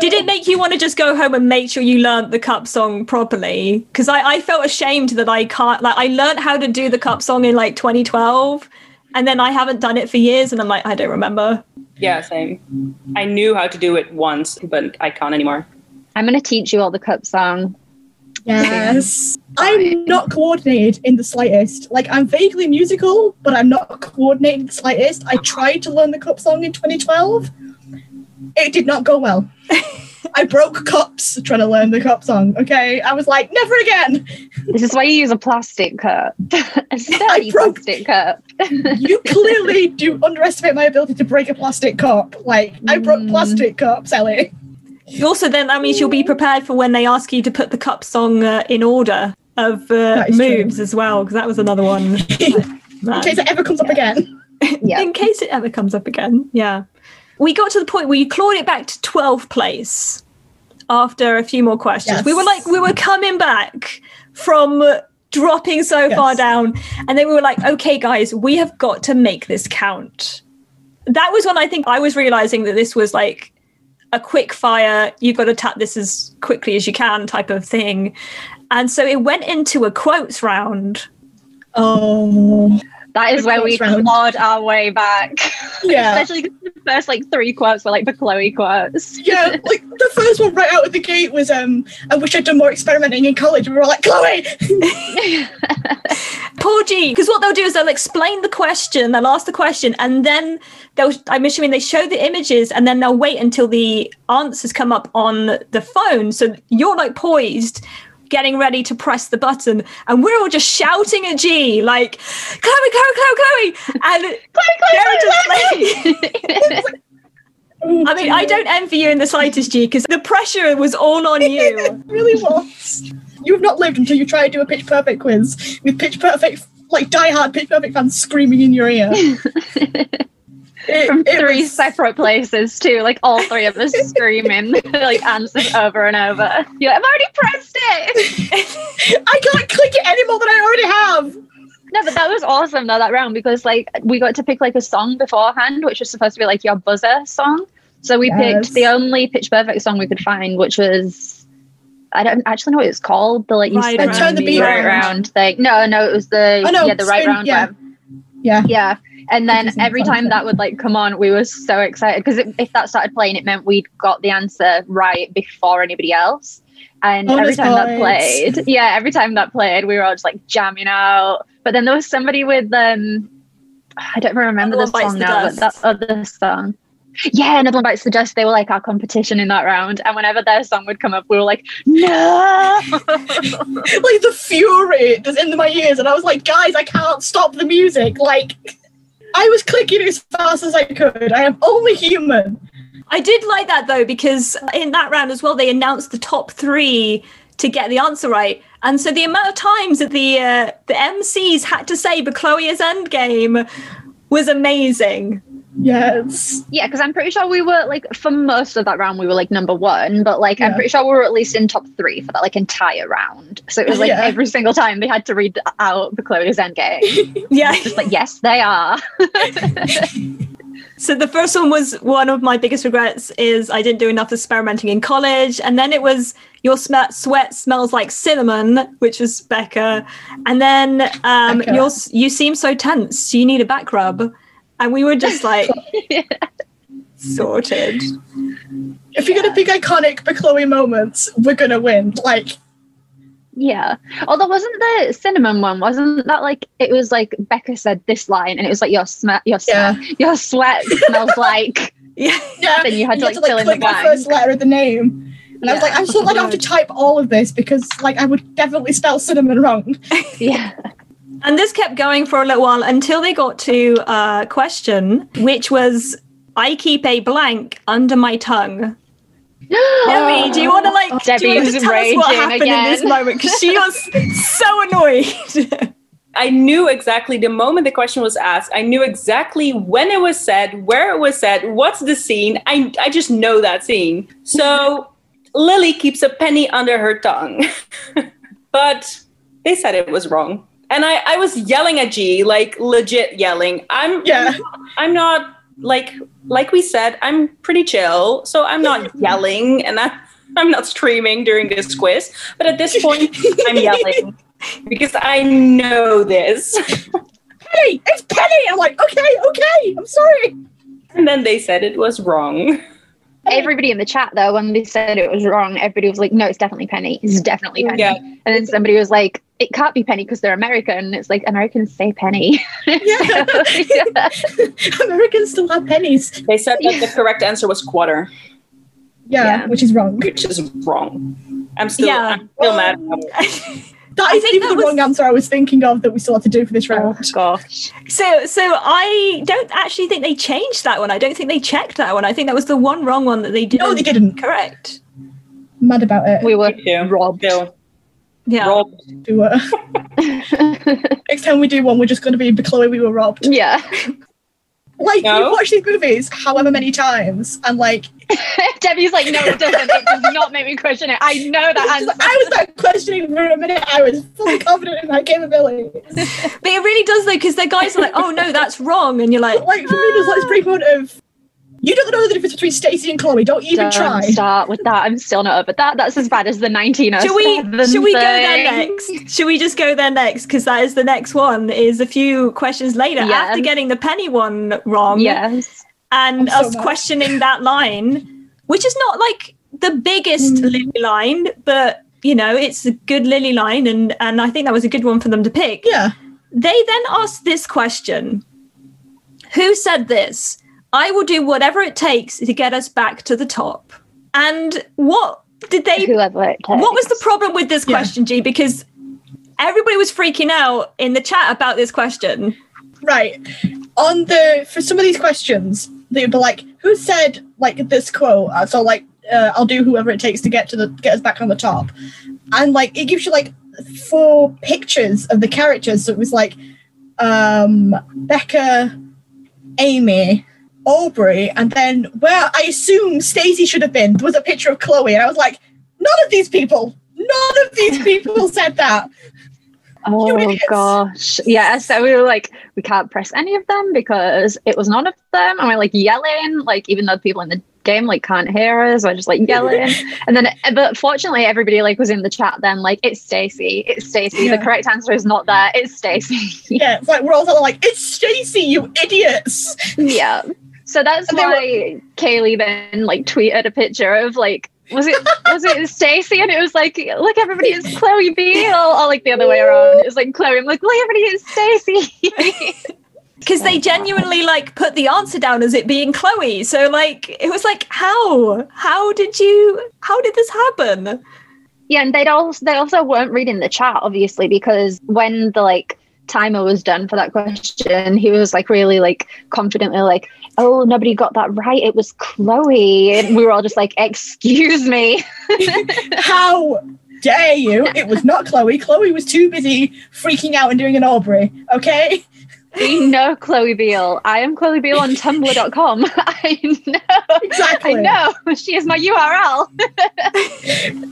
Did it make you want to just go home and make sure you learnt the cup song properly? Because I, I felt ashamed that I can't like I learnt how to do the cup song in like 2012 and then I haven't done it for years and I'm like, I don't remember. Yeah, same. I knew how to do it once, but I can't anymore. I'm gonna teach you all the cup song. Yes. I'm not coordinated in the slightest. Like I'm vaguely musical, but I'm not coordinated in the slightest. I tried to learn the cup song in 2012. It did not go well. [laughs] I broke cups trying to learn the cup song. Okay. I was like, never again. This is why you use a plastic cup. [laughs] a sturdy broke- plastic cup. [laughs] You clearly do underestimate my ability to break a plastic cup. Like I broke Mm. plastic cups, Ellie. Also, then that means you'll be prepared for when they ask you to put the cup song uh, in order of uh, That is true. moves as well, because that was another one. [laughs] In case it ever comes up again. Yeah. In case it ever comes up again. Yeah. We got to the point where you clawed it back to 12th place after a few more questions. Yes. We were like, we were coming back from dropping so far down. And then we were like, okay, guys, we have got to make this count. That was when I think I was realizing that this was like a quick fire, you've got to tap this as quickly as you can type of thing. And so it went into a quotes round. Oh That is where we round. clawed our way back. yeah. [laughs] Especially 'cause the first like three quotes were like the Chloe quotes. Yeah, [laughs] like the first one right out of the gate was um I wish I'd done more experimenting in college. We were like, Chloe! [laughs] Poor G, because what they'll do is they'll explain the question, they'll ask the question, and then they'll, I'm assuming they show the images, and then they'll wait until the answers come up on the phone. So you're like poised, getting ready to press the button, and we're all just shouting at G, like, Chloe, Chloe, Chloe, Chloe! And [laughs] they're just like, [laughs] I mean, I don't envy you in the slightest, G, because the pressure was all on [laughs] you. it really was. You have not lived until you try to do a pitch perfect quiz with pitch perfect like diehard pitch perfect fans screaming in your ear. It- From it three was- separate places too, like all three of us screaming [laughs] like answers over and over. You're like, I've already pressed it. [laughs] I can't click it anymore than I already have. No, but that was awesome though that round because like we got to pick like a song beforehand, which was supposed to be like your buzzer song. So we Yes. picked the only pitch perfect song we could find, which was I don't actually know what it's called. The like you Right spin. Turn the beat right round. round thing. No, no, it was the Oh, no, yeah the right spin- round yeah. one. Yeah. Yeah. And then every time that would like come on, we were so excited because if that started playing, it meant we'd got the answer right before anybody else. And every Bonus time that played, yeah, every time that played, we were all just like jamming out. But then there was somebody with um, I don't remember the song the now, but that other song. Yeah, another one bites the dust. They were like our competition in that round, and whenever their song would come up, we were like, "No!" [laughs] [laughs] like the fury that's in my ears, and I was like, guys, I can't stop the music. Like, I was clicking as fast as I could. I am only human. I did like that though because in that round as well they announced the top three to get the answer right. And so the amount of times that the uh, the MCs had to say "Bechloe is Endgame" was amazing. Yes. Yeah, because I'm pretty sure we were like for most of that round we were like number one, but like I'm pretty sure we were at least in top three for that like entire round. So it was like Yeah. every single time they had to read out Bechloe's Endgame. [laughs] Yeah. Just like yes, they are. [laughs] So the first one was one of my biggest regrets is I didn't do enough experimenting in college, and then it was your sm- sweat smells like cinnamon, which was Beca, and then um, Beca. you seem so tense, you need a back rub, and we were just like [laughs] sorted. If you're gonna pick iconic Bechloe moments, we're gonna win. Like, Yeah. Although wasn't the cinnamon one? Wasn't that like it was like Beca said this line, and it was like your sweat, your sweat, your sweat smells like. [laughs] Yeah, yeah, Then you had to, like, fill in the click the blank. first letter of the name. And I was like, I'm so glad I have to type all of this because, like, I would definitely spell cinnamon wrong. [laughs] Yeah. And this kept going for a little while until they got to a question, which was I keep a blank under my tongue. [gasps] Debbie, do you want to like? do you Debbie want to tell us what raging happened in this [laughs] moment? Because she was so annoyed. I knew exactly the moment the question was asked. I knew exactly when it was said, where it was said, what's the scene. I, I just know that scene. So Lily keeps a penny under her tongue. [laughs] but they said it was wrong. And I, I was yelling at G, like legit yelling. I'm Yeah. I'm not like like we said, I'm pretty chill. So I'm not [laughs] yelling and I, I'm not screaming during this quiz. But at this point, I'm yelling [laughs] because I know this. Penny, it's Penny. I'm like, okay, okay, I'm sorry. And then they said it was wrong. Everybody in the chat though, when they said it was wrong, everybody was like, "No, it's definitely Penny. It's definitely Penny." Yeah. And then somebody was like, "It can't be Penny because they're American." And it's like Americans say Penny. Yeah. Yeah. [laughs] Americans still have pennies. They said that the correct answer was quarter, Yeah, Yeah. which is wrong. which is wrong. I'm still, Yeah. I'm still mad about it. [laughs] That I is think even that the was- wrong answer I was thinking of that we still have to do for this oh round. gosh. So, so I don't actually think they changed that one. I don't think they checked that one. I think that was the one wrong one that they didn't. No, they didn't. Correct. Mad about it. We were Me too. robbed. Still, Yeah. robbed. Do it. [laughs] [laughs] Next time we do one, we're just going to be the Chloe. We were robbed. yeah. [laughs] Like No. you watch these movies however many times, and like [laughs] Debbie's like, no, it doesn't. It does [laughs] not make me question it. I know that answer. I was not questioning for a minute. I was fully confident in my capability. But it really does though, because the guys are like, "Oh no, that's wrong," and you're like, But like for me, there's like this brief moment of you don't know the difference between Stacie and Chloe. Don't even Don't try. start with that. I'm still not over that. That's as bad as the 1907 "Should we? Should we go there next? Should we just go there next? Because that is the next one. Is a few questions later Yes. after getting the penny one wrong, Yes. and I'm us mad. questioning that line, which is not like the biggest Mm. Lily line, but you know, it's a good Lily line, and and I think that was a good one for them to pick. Yeah. They then asked this question Who said this? I will do whatever it takes to get us back to the top. And what did they, Whoever it takes. what was the problem with this Yeah. question, G? Because everybody was freaking out in the chat about this question. Right. On the for some of these questions, they would be like, "Who said like this quote?" Uh, so like, uh, "I'll do whoever it takes to get to the get us back on the top," and like it gives you like four pictures of the characters. So it was like um, Beca, Amy, Aubrey, and then where I assume Stacie should have been there was a picture of Chloe, and I was like, "None of these people, none of these [laughs] people said that." Oh gosh. Yeah. So we were like, we can't press any of them because it was none of them. And we're like yelling, like even though the people in the game like can't hear us, we're just like yelling. and then but fortunately everybody like was in the chat then, like, it's Stacie, it's Stacie. Yeah. The correct answer is not there, it's Stacie. Yeah, it's like we're all like, "It's Stacie, you idiots." yeah. So that's they were- why Kaylee then like tweeted a picture of like was it was it Stacie and it was like look everybody is [laughs] Chloe Beale or like the other way around. It was like Chloe. I'm like look everybody is Stacie. Because [laughs] they genuinely like put the answer down as it being Chloe. So like it was like, how? How did you how did this happen? Yeah, and they'd also they also weren't reading the chat, obviously, because when the like timer was done for that question, he was like really like confidently like, "Oh, nobody got that right. It was Chloe." And we were all just like, "Excuse me." [laughs] How? dare you? It was not Chloe. Chloe was too busy freaking out and doing an Aubrey. Okay. We know Chloe Beale. I am Chloe Beale on Tumblr.com. [laughs] I know. Exactly. I know. She is my URL.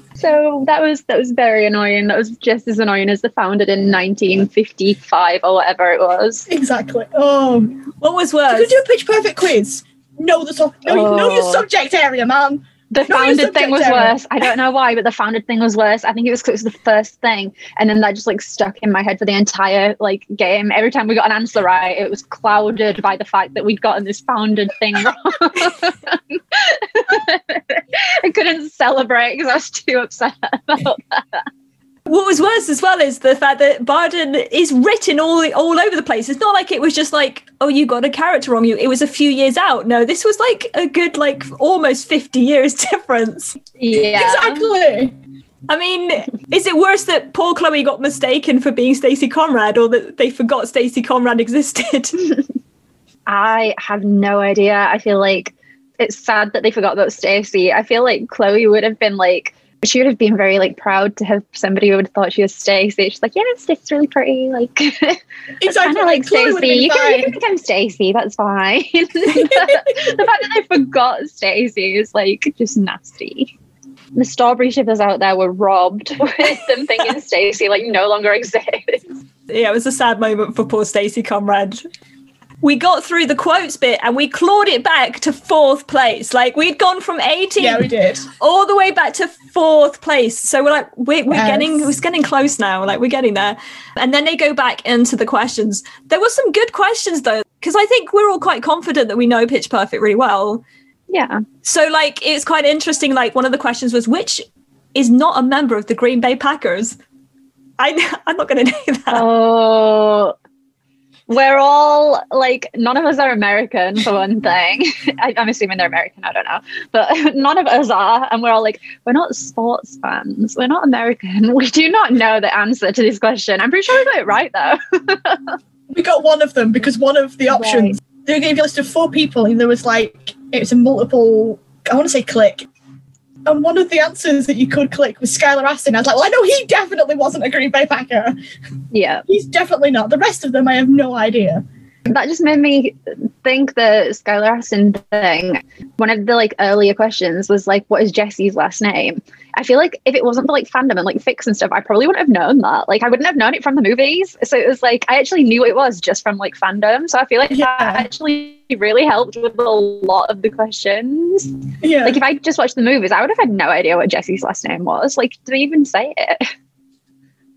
[laughs] so that was that was very annoying. That was just as annoying as the founded in 1955 or whatever it was. Exactly. Oh, What was you worse? could do a pitch perfect quiz. Know the sub- know, know your Oh. subject area, man. The founded thing was area. worse. I don't know why, but the founded thing was worse. I think it was 'cause it was the first thing, and then that just like stuck in my head for the entire like game. Every time we got an answer right, it was clouded by the fact that we'd gotten this founded thing [laughs] wrong. [laughs] I couldn't celebrate because I was too upset about that. What was worse as well is the fact that Barden is written all all over the place. It's not like it was just like, oh, you got a character wrong. You it was a few years out. No, this was like a good like almost fifty years [laughs] difference. Yeah, Exactly. I mean, is it worse that poor Chloe got mistaken for being Stacie Conrad, or that they forgot Stacie Conrad existed? [laughs] I have no idea. I feel like it's sad that they forgot about Stacie. I feel like Chloe would have been like she would have been very like proud to have somebody who would have thought she was Stacie. She's like, yeah, Stacie's really pretty. Like, [laughs] Exactly. kind of like Stacie. You can, you can become Stacie. That's fine. [laughs] the [laughs] fact that they forgot Stacie is like just nasty. The Strawberry shippers out there were robbed with them thinking Stacie like no longer exists. yeah, it was a sad moment for poor Stacie Conrad. We got through the quotes bit and we clawed it back to fourth place. Like we'd gone from 18 Yeah, we did. all the way back to fourth place. So we're like, we're, we're Yes. getting, we're getting close now. Like we're getting there. And then they go back into the questions. There were some good questions though, because I think we're all quite confident that we know Pitch Perfect really well. Yeah. So like, it's quite interesting. Like one of the questions was, which is not a member of the Green Bay Packers? I, [laughs] I'm not going [laughs] to name that. Oh, we're all like, none of us are American for one [laughs] thing. [laughs] I, I'm assuming they're American, I don't know. But [laughs] none of us are. And we're all like, we're not sports fans. We're not American. We do not know the answer to this question. I'm pretty sure we got it right, though. We got one of them because one of the options they gave you a list of four people, and there was like it was a multiple. I want to say click. And one of the answers that you could click was Skylar Astin. I was like, well, I know he definitely wasn't a Green Bay Packer. yeah. He's definitely not. The rest of them, I have no idea. That just made me think the Skylar Astin thing. One of the like earlier questions was like, "What is Jesse's last name?" I feel like if it wasn't for like fandom and like fix and stuff, I probably wouldn't have known that. Like, I wouldn't have known it from the movies. So it was like I actually knew it was just from like fandom. So I feel like Yeah. that actually really helped with a lot of the questions. Yeah. Like if I just watched the movies, I would have had no idea what Jesse's last name was. Like, do they even say it?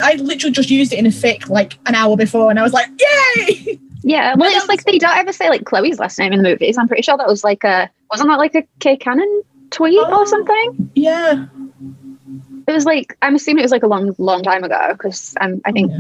I literally just used it in a fic like an hour before, and I was like, yay! Yeah, well, it's like they don't ever say like Chloe's last name in the movies. I'm pretty sure that was like a wasn't that like a Kay Cannon tweet Oh. or something? Yeah. It was like I'm assuming it was like a long, long time ago because um, I think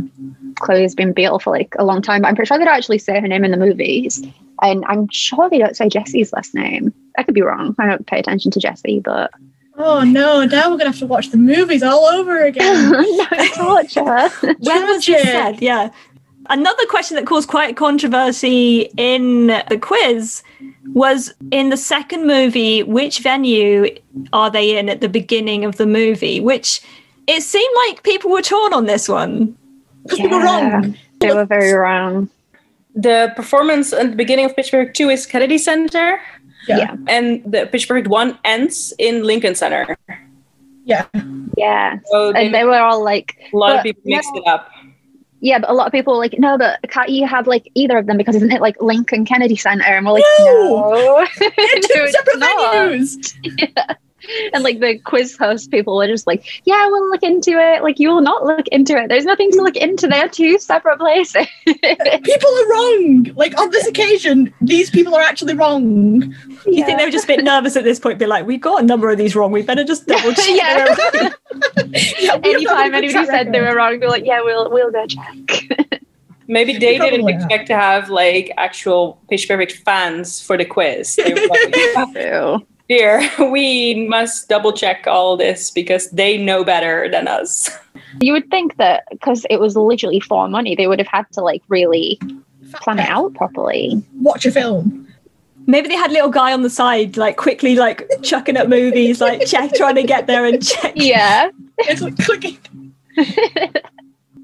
Chloe's been Beale for like a long time. But I'm pretty sure they don't actually say her name in the movies, and I'm sure they don't say Jesse's last name. I could be wrong. I don't pay attention to Jesse, but Oh no! Now we're gonna have to watch the movies all over again. [laughs] no torture. When was this Tragic. said? Yeah. Another question that caused quite controversy in the quiz was in the second movie, which venue are they in at the beginning of the movie? Which it seemed like people were torn on this one. Because we were wrong. They were very wrong. The performance at the beginning of Pitch Perfect 2 is Kennedy Center, Yeah. Yeah. and the Pitch Perfect 1 ends in Lincoln Center. Yeah. Yeah, So they, and they were all like, a lot of people mixed no. it up. Yeah, but a lot of people were like, no, but can't you have like either of them because isn't it like Lincoln Kennedy Center? And we're like, No! no, two No, [laughs] it's separate venues. [laughs] [laughs] And like the quiz host people were just like, yeah, we'll look into it. Like you will not look into it. There's nothing to look into. They're two separate places. [laughs] People are wrong. Like on this occasion, these people are actually wrong. You think they were just a bit nervous at this point, be like, we got a number of these wrong. We better just double check. Yeah. [laughs] Yeah, we have Anytime anybody track said they were wrong, they're like, yeah, we'll we'll go check. Maybe they didn't Probably not. expect to have like actual Pitch Perfect fans for the quiz. They were like, True. Dear, [laughs] we must double check all this because they know better than us. You would think that because it was literally for money, they would have had to like really plan it out properly. Watch a film. Maybe they had little guy on the side, like quickly, like chucking up movies, like [laughs] check, trying to get there and check. Yeah. [laughs] It's like clicking.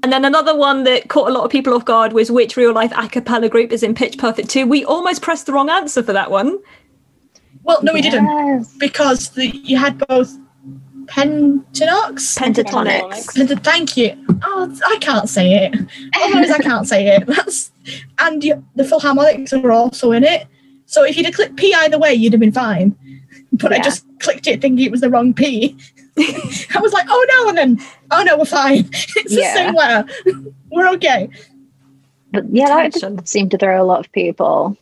And then another one that caught a lot of people off guard was which real life a cappella group is in Pitch Perfect 2. We almost pressed the wrong answer for that one. Well, no, we didn't because the, you had both. Pentatonix. Penta- thank you. Oh, I can't say it. Oh, Otherwise, I can't say it. [laughs] That's and you, the Filharmonics are also in it. So if you'd have clicked P either way, you'd have been fine. [laughs] But I just clicked it thinking it was the wrong P. [laughs] I was like, oh no, and then oh no, we're fine. It's the same letter. We're okay. But yeah, that Tension. did seem to throw a lot of people.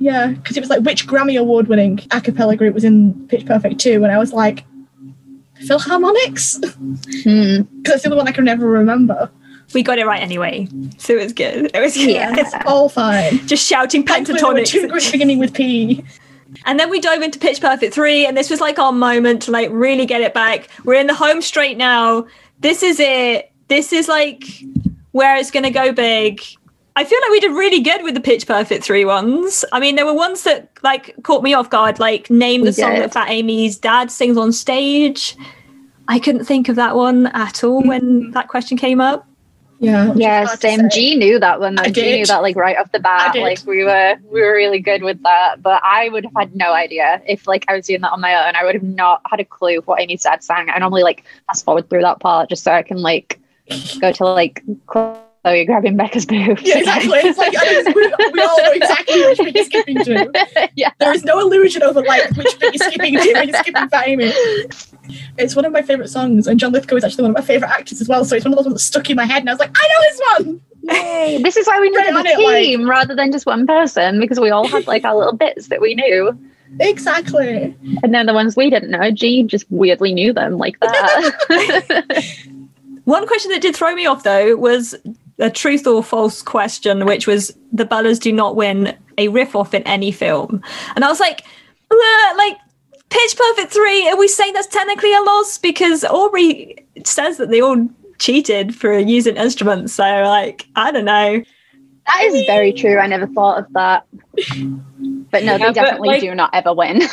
Yeah, because it was like which Grammy Award winning a cappella group was in Pitch Perfect 2, and I was like, Filharmonics? [laughs] Hmm. Because it's the only one I can never remember. We got it right anyway. So it was good. It was good. Yeah. It's all fine. Just shouting Thankfully, there were two groups beginning with P. And then we dove into Pitch Perfect 3, and this was like our moment to like really get it back. We're in the home straight now. This is it. This is like where it's going to go big. I feel like we did really good with the Pitch Perfect three ones. I mean, there were ones that like caught me off guard, like name the We song did. that Fat Amy's dad sings on stage. I couldn't think of that one at all when that question came up. Yeah. which is Yeah, same. G knew that one. Though. I G did. knew that like right off the bat. Like we were we were really good with that. But I would have had no idea if like I was doing that on my own. I would have not had a clue what Amy's dad sang. I normally like fast forward through that part just so I can like go to like Oh, Chloe grabbing Beca's boobs. Yeah, exactly. It's like I mean, we, we all know exactly which bit you're skipping to. [laughs] yeah. There is no illusion over like which bit you're skipping to when you're skipping Fat Amy. It's one of my favourite songs, and John Lithgow is actually one of my favourite actors as well. So it's one of those ones that stuck in my head, and I was like, I know this one. Yay. This is why we Right needed on a it, like- team rather than just one person because we all had like our little bits that we knew. Exactly. And then the ones we didn't know, G just weirdly knew them like [laughs] that. [laughs] One question that did throw me off though was a truth or false question, which was the Bellas do not win a riff off in any film. And I was like, "Uh, like Pitch Perfect 3, are we saying that's technically a loss? Because Aubrey says that they all cheated for using instruments. So like, I don't know. that is very true. I never thought of that. But no, Yeah, they definitely like- do not ever win. [laughs]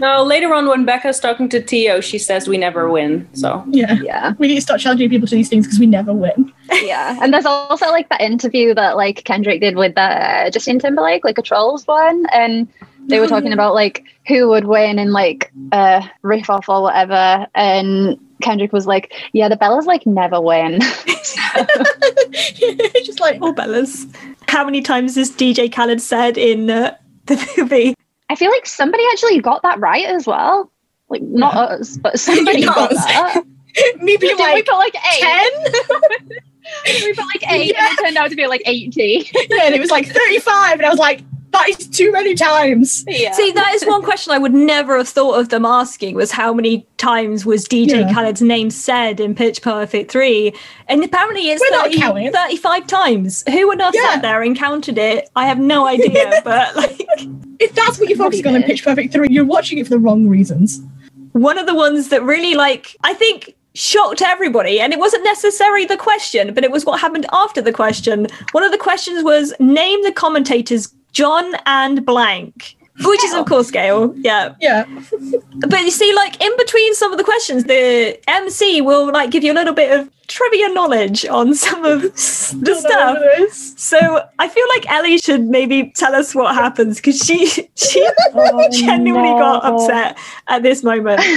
No, later on when Beca's talking to Theo, she says we never win. So Yeah. yeah. We need to start challenging people to these things because we never win. Yeah. And there's also like that interview that like Kendrick did with uh, Justin Timberlake, like a Trolls one. And they were talking about like who would win and like uh riff off or whatever. And Kendrick was like, Yeah, the Bellas like never win. [laughs] [laughs] just like All Bellas. How many times has DJ Khaled said in uh, the movie? I feel like somebody actually got that right as well. Like not us, but somebody [laughs] got that. being Did we like put like eight? ten. we put like eight and it turned out to be like 80. yeah, and it was like thirty-five, and I was like, that is too many times. Yeah. See, that is one question I would never have thought of them asking was how many times was DJ Yeah. Khaled's name said in Pitch Perfect 3? And apparently it's 30 35 times. Who on earth Yeah. sat there and counted it? I have no idea, [laughs] but like If that's what you're focusing on in Pitch Perfect 3, you're watching it for the wrong reasons. one of the ones that really like I think shocked everybody and it wasn't necessarily the question but it was what happened after the question one of the questions was name the commentators john and blank which is of course gail yeah Yeah. but you see like in between some of the questions the mc will like give you a little bit of trivia knowledge on some of [laughs] the stuff what it is. so i feel like ellie should maybe tell us what happens because she [laughs] she oh, genuinely got upset at this moment [laughs]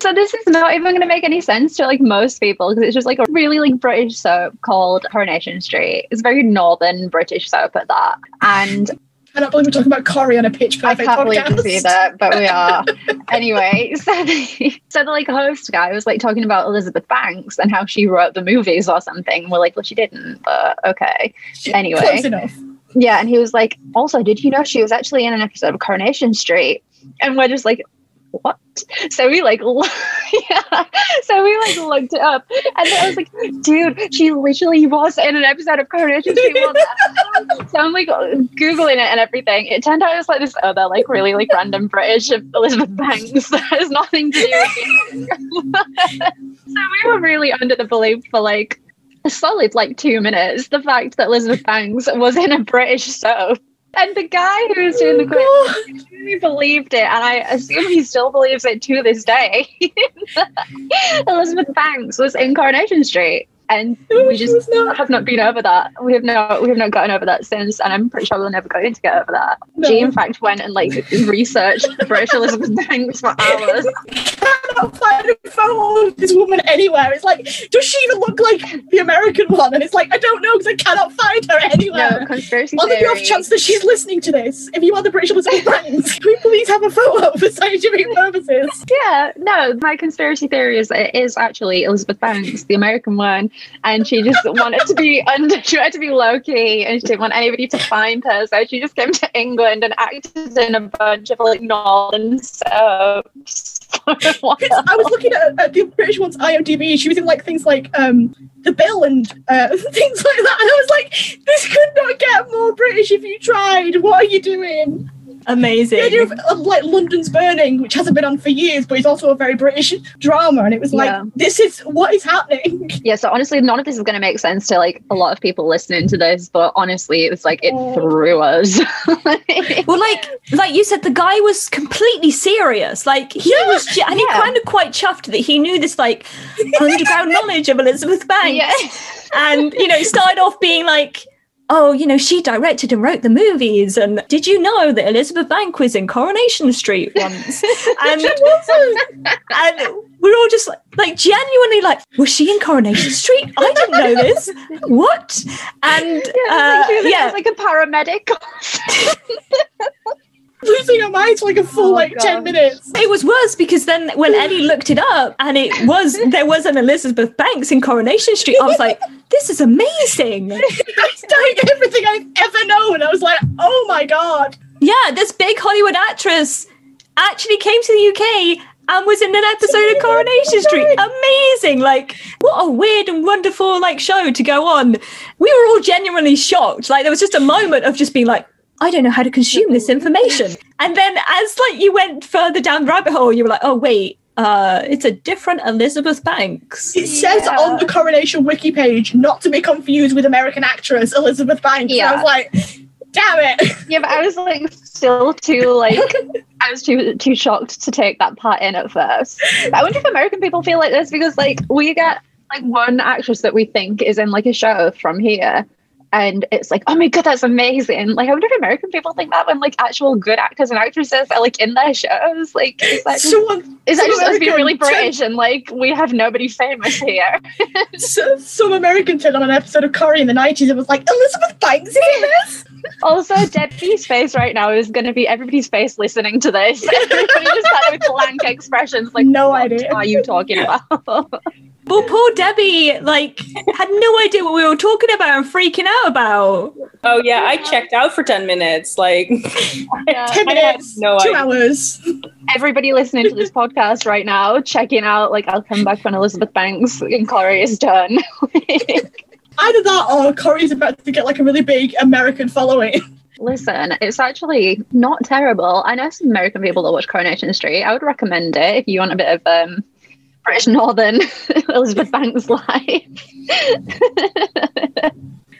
So this is not even going to make any sense to like most people because it's just like a really like British soap called Coronation Street. It's very northern British soap at that, and I don't believe we're talking about Corrie on a Pitch I Perfect can't believe podcast. either, but we are. [laughs] anyway, so the, [laughs] so the like host guy was like talking about Elizabeth Banks and how she wrote the movies or something. We're like, well, she didn't, but okay. Anyway. Close enough. Yeah, and he was like, also, did you know she was actually in an episode of Coronation Street? And we're just like, what? So we like, [laughs] yeah. So we like looked it up, and I was like, dude, she literally was in an episode of Coronation Street. What the hell? so I'm like googling it and everything. It turned out it's like this other like really like random British Elizabeth Banks [laughs] that has nothing to do with [laughs] so we were really under the belief for like a solid like two minutes. The fact that Elizabeth Banks was in a British soap. And the guy who was doing the [laughs] quiz really believed it, and I assume he still believes it to this day. [laughs] Elizabeth Banks was in Coronation Street. And we just not. have not been over that. We have not we have not gotten over that since, and I'm pretty sure we're never going to get over that. No. She in fact went and like researched British Elizabeth Banks for [laughs] hours. cannot find a photo of this woman anywhere. It's like, does she even look like the American one? And it's like, I don't know because I cannot find her anywhere. No conspiracy On the off chance that she's listening to this, if you are the British Elizabeth Banks, can we please have a photo for scientific purposes? Yeah, no, my conspiracy theory is that it is actually Elizabeth Banks, the American one, and she just wanted to be under, she wanted to be low key, and she didn't want anybody to find her, so she just came to England and acted in a bunch of like northern soaps. [laughs] for a while. I was looking at, at the British one's IMDb. She was in like things like um, The Bill and uh, [laughs] things like that. And I was like, this could not get more British if you tried. What are you doing? Amazing. The idea of, of like London's Burning, which hasn't been on for years, but it's also a very British drama, and it was like, Yeah. this is what is happening. [laughs] Yeah, so honestly, none of this is going to make sense to like a lot of people listening to this, but honestly, it was like it Oh. threw us. [laughs] Well, like like you said, the guy was completely serious. Like he Yeah, was, ge- and he yeah. kind of quite chuffed that he knew this like underground knowledge of Elizabeth [laughs] Banks. yeah. and you know it started off being like oh you know she directed and wrote the movies and did you know that elizabeth bank was in coronation street once? [laughs] And and we're all just like, like genuinely like was she in coronation street? I didn't know this. What? And Yeah, uh, like, yeah. like a paramedic. [laughs] Losing her mind for like a full Oh, like God. 10 minutes. it was worse because then when Eddie looked it up and it was [laughs] there was an Elizabeth Banks in Coronation Street, I was like, this is amazing. I was telling everything I've ever known. I was like, oh my god. Yeah, this big Hollywood actress actually came to the UK and was in an episode of Coronation Street. [laughs] Oh amazing. Like, what a weird and wonderful like show to go on. We were all genuinely shocked. Like there was just a moment of just being like, I don't know how to consume this [laughs] information. And then as like you went further down the rabbit hole, you were like, oh wait, uh, it's a different Elizabeth Banks. It says Yeah. on the coronation wiki page not to be confused with American actress Elizabeth Banks. And I was like, damn it. Yeah, but I was like still too like I was too too shocked to take that part in at first. But I wonder if American people feel like this because like we get like one actress that we think is in like a show from here. And it's like, oh my god, that's amazing! Like, I wonder if American people think that when like actual good actors and actresses are like in their shows. Like, is that just, is that just us being really British and like we have nobody famous here? [laughs] so- some American turned on an episode of Corrie in the 90s and was like, Elizabeth Banks is in this? [laughs] Also, Debbie's face right now is going to be everybody's face listening to this. [laughs] Everybody just had with blank expressions, like, No what idea. are you talking about? Well, poor Debbie, like, had no idea what we were talking about and freaking out about. Oh yeah, I checked out for ten minutes. Like, [laughs] 10 minutes, no two idea. hours. Everybody listening to this podcast right now, checking out, like, I'll come back when Elizabeth Banks and Corrie is done. [laughs] Either that or Corrie's about to get like a really big American following. Listen, it's actually not terrible. I know some American people that watch Coronation Street. I would recommend it if you want a bit of um, British Northern [laughs] Elizabeth Banks life.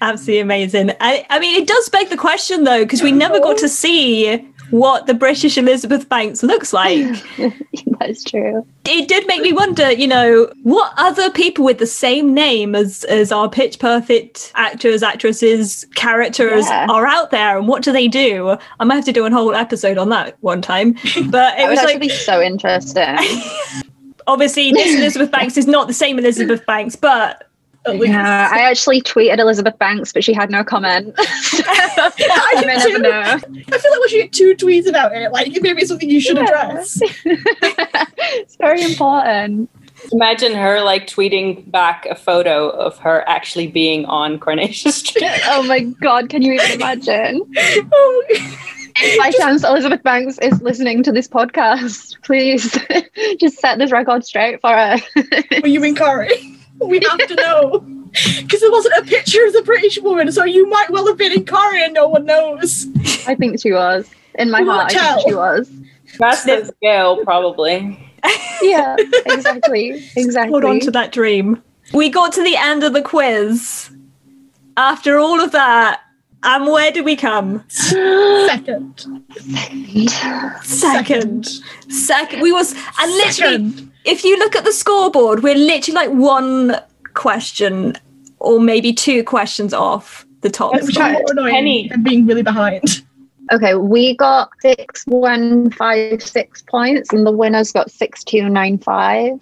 Absolutely amazing. I, I mean, it does beg the question though, because we never got to see what the British Elizabeth Banks looks like. [laughs] That's true. it did make me wonder, you know, what other people with the same name as as our pitch perfect actors, actresses, characters Yeah. are out there and what do they do? I might have to do a whole episode on that one time. But it was like be so interesting. [laughs] obviously this [laughs] Elizabeth Banks is not the same Elizabeth Banks, but Yeah, I actually tweeted Elizabeth Banks, but she had no comment. [laughs] [laughs] I may did never know. I feel like we should get two tweets about it. Like maybe it's something you should Yeah. address. it's very important. imagine her like tweeting back a photo of her actually being on Coronation Street. Oh my god, can you even imagine? Oh, If by chance Elizabeth Banks is listening to this podcast, [laughs] please [laughs] just set this record straight for her. were you in Corrie? We have to know. [laughs] Because there wasn't a picture of the British woman, so you might well have been in Corrie and no one knows. I think she was. In my heart, won't I think she was. That's the scale, probably. Yeah, exactly. Exactly. hold on to that dream. We got to the end of the quiz. After all of that, And where did we come? Second. Second. Second. Second. We was and literally Second. if you look at the scoreboard, we're literally like one question or maybe two questions off the top. Which are more annoying Penny. than being really behind. Okay, we got six one five six points, and the winners got six two nine five.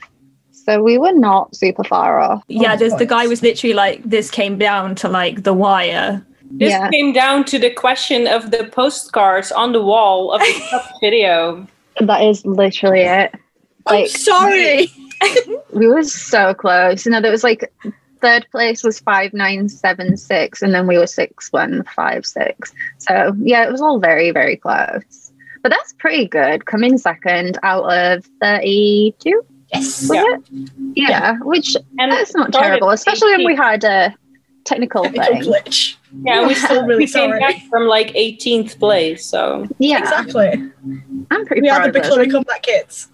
So we were not super far off. Yeah, there's the guy was literally like this came down to like the wire. This Yeah. came down to the question of the postcards on the wall of the [laughs] top video. That is literally it. I'm sorry. we were so close. You know, there was like third place was five nine seven six, and then we were six one five six. So yeah, it was all very very close. But that's pretty good. Coming second out of thirty two. Yes. Was Yeah. it? Yeah, which And that's not terrible, especially when we had a technical Technical thing. glitch. Yeah, we still [laughs] really we came back from like 18th place. So, Yeah, Exactly. I'm pretty We are the big us. Bechloe Comeback Kids.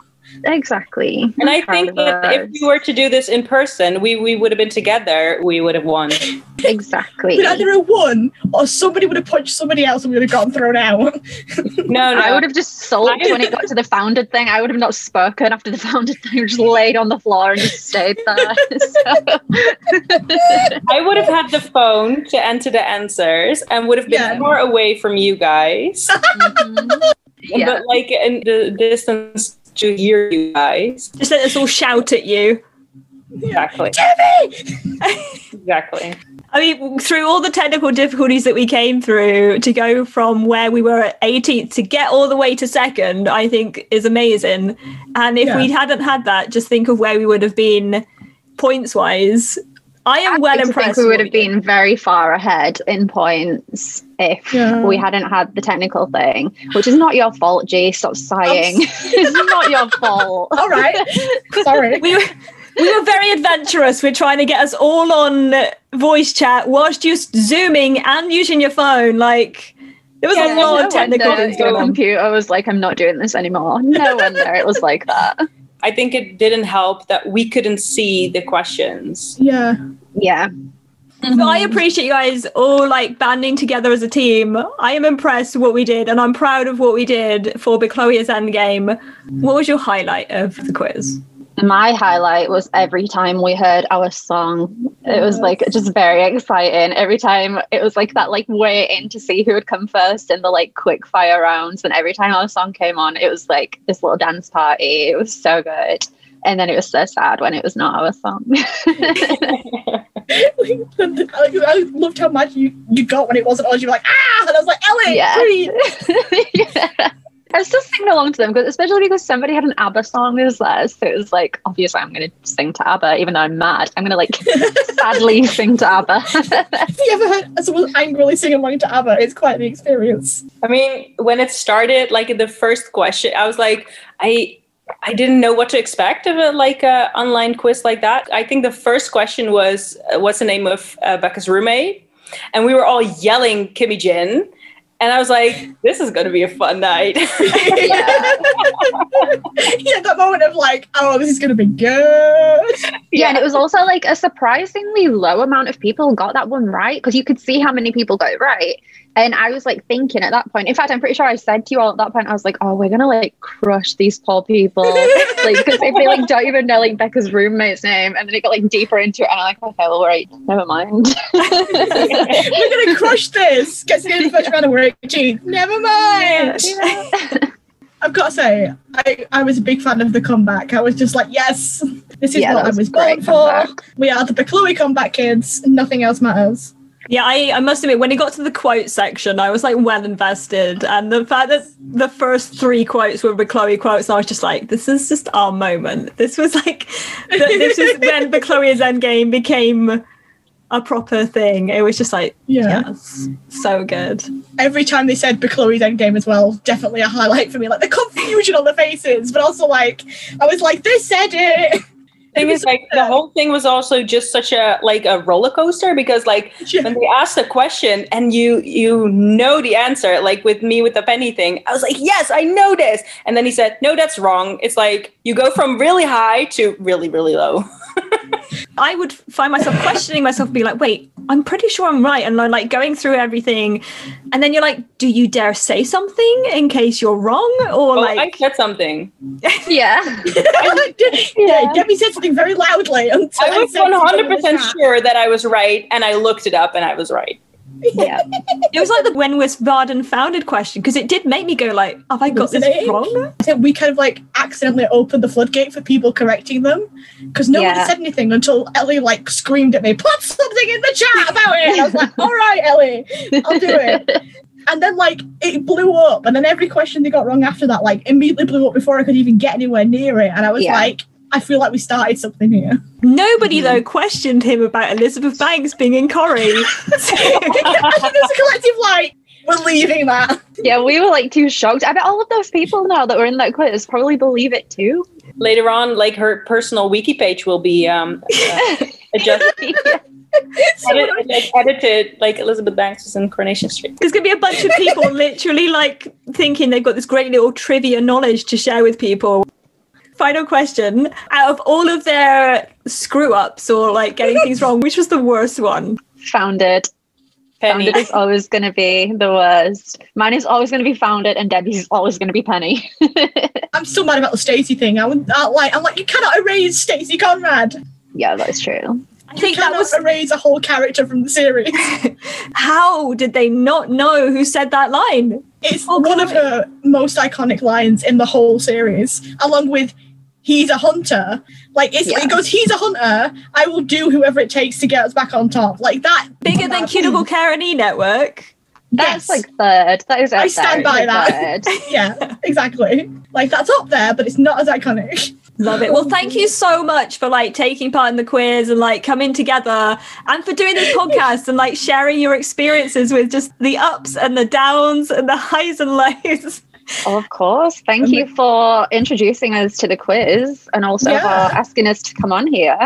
Exactly. and I'm I think of that if us. we were to do this in person, we we would have been together. We would have won. exactly. We'd either have won or somebody would have punched somebody else and we would have gotten thrown out. No, no. I would have just sulked when it got to the founded thing. I would have not spoken after the founded thing. Just laid on the floor and just stayed there. [laughs] So- I would have had the phone to enter the answers and would have been Yeah. more away from you guys. Mhm. Yeah. But like in the distance to hear you guys. Just let us all shout at you. Exactly. [laughs] Exactly. I mean, through all the technical difficulties that we came through to go from where we were at 18th to get all the way to second, I think is amazing. And if Yeah. we hadn't had that, just think of where we would have been points wise. I am I well like to impressed. think we would have been very far ahead in points if Yeah. we hadn't had the technical thing, which is not your fault, G. Stop sighing. [laughs] it's not your fault. All right. [laughs] Sorry. We were, we were very adventurous. We're trying to get us all on voice chat whilst just zooming and using your phone. Like, there was Yeah, a lot no of technical wonder things going your on. computer was like, I'm not doing this anymore. No wonder it was like that. [laughs] I think it didn't help that we couldn't see the questions. Yeah. Yeah. But I appreciate you guys all like banding together as a team. I am impressed with what we did, and I'm proud of what we did for Bechloe's Endgame. What was your highlight of the quiz? My highlight was every time we heard our song. It was like just very exciting. Every time it was like that, like waiting to see who would come first in the like quick fire rounds. And every time our song came on, it was like this little dance party. It was so good. And then it was so sad when it was not our song. [laughs] I loved how much you, you got when it wasn't ours. You were like, ah! And I was like, Ellie, Yeah. please. [laughs] yeah. I was still singing along to them, because especially because somebody had an ABBA song as theirs. So it was like, obviously, I'm going to sing to ABBA, even though I'm mad. I'm going to like [laughs] sadly sing to ABBA. Have you ever heard someone angrily sing along to ABBA? It's quite the experience. I mean, when it started, like in the first question, I was like, I I didn't know what to expect of a like a online quiz like that. I think the first question was, uh, "What's the name of uh, Beca's roommate?" And we were all yelling Kimmy Jin, and I was like, "This is going to be a fun night." [laughs] [laughs] yeah. yeah, that moment of like, oh, this is going to be good. Yeah, and it was also like a surprisingly low amount of people got that one right because you could see how many people got it right. And I was like thinking at that point, in fact, I'm pretty sure I said to you all at that point, I was like, oh, we're gonna like crush these poor people. [laughs] like, because if they like don't even know like Beca's roommate's name, and then it got like deeper into it, and I'm like, oh, okay, well, all right, never mind. [laughs] We're going to crush this. Gets to the first round we're 18. Never mind. [laughs] I've got to say, I, I was a big fan of the comeback. I was just like, yes, this is Yeah, what that I was was born for. comeback. We are the Bechloe comeback kids. Nothing else matters. Yeah, I, I must admit, when it got to the quote section, I was like well invested. And the fact that the first three quotes were the Chloe quotes, I was just like, this is just our moment. This was like, [laughs] th- this is when Bechloe's Endgame became a proper thing. It was just like, Yeah. yes, so good. Every time they said Bechloe's endgame as well, definitely a highlight for me. Like the confusion on the faces, but also like, I was like, they said it. [laughs] thing is like the whole thing was also just such a like a roller coaster because like Yeah. when they asked the question and you you know the answer like with me with the penny thing i was like yes i know this and then he said no that's wrong it's like you go from really high to really really low [laughs] I would find myself questioning myself, be like, wait, I'm pretty sure I'm right. And I'm like going through everything. And then you're like, do you dare say something in case you're wrong? Or Oh, like, I said something. [laughs] Yeah. [laughs] yeah, Debbie said something very loudly. Until I was said something one in hundred the percent sure that I was right, and I looked it up, and I was right. Yeah. it was like the when was Barden founded question because it did make me go like, have I got Wasn't this it? wrong? I think we kind of like accidentally opened the floodgate for people correcting them because nobody Yeah. said anything until Ellie like screamed at me, put something in the chat about it. And I was like, [laughs] all right, Ellie, I'll do it. And then like it blew up, and then every question they got wrong after that like immediately blew up before I could even get anywhere near it. And I was Yeah. like, I feel like we started something here. Nobody though questioned him about Elizabeth Banks being in Corrie. I think there's a collective like, we're leaving that. Yeah, we were like too shocked. I bet all of those people now that were in that quiz probably believe it too. Later on, like her personal wiki page will be um, uh, [laughs] adjusted, [laughs] edit- like, edited, like Elizabeth Banks was in Coronation Street. There's gonna be a bunch of people [laughs] literally like thinking they've got this great little trivia knowledge to share with people. Final question: Out of all of their screw ups or like getting things wrong, which was the worst one? Founded. Penny. Founded is always going to be the worst. Mine is always going to be founded, and Debbie's is always going to be Penny. [laughs] I'm still mad about the Stacie thing. I would I, like I'm like, you cannot erase Stacie Conrad. yeah, that's true. I You think that was erase a whole character from the series. [laughs] how did they not know who said that line? It's Oh, one of God. her most iconic lines in the whole series, along with "He's a hunter." Like it's, Yeah. it goes, "He's a hunter. I will do whoever it takes to get us back on top." Like that. Bigger than Cuticle Care and E Network. That's Yes. like third. That is up I stand there. by like that. third. [laughs] Yeah, exactly. Like that's up there, but it's not as iconic. Love it. Well, thank you so much for like taking part in the quiz and like coming together and for doing this podcast and like sharing your experiences with just the ups and the downs and the highs and lows. Of course. Thank you for introducing us to the quiz and also Yeah. for asking us to come on here.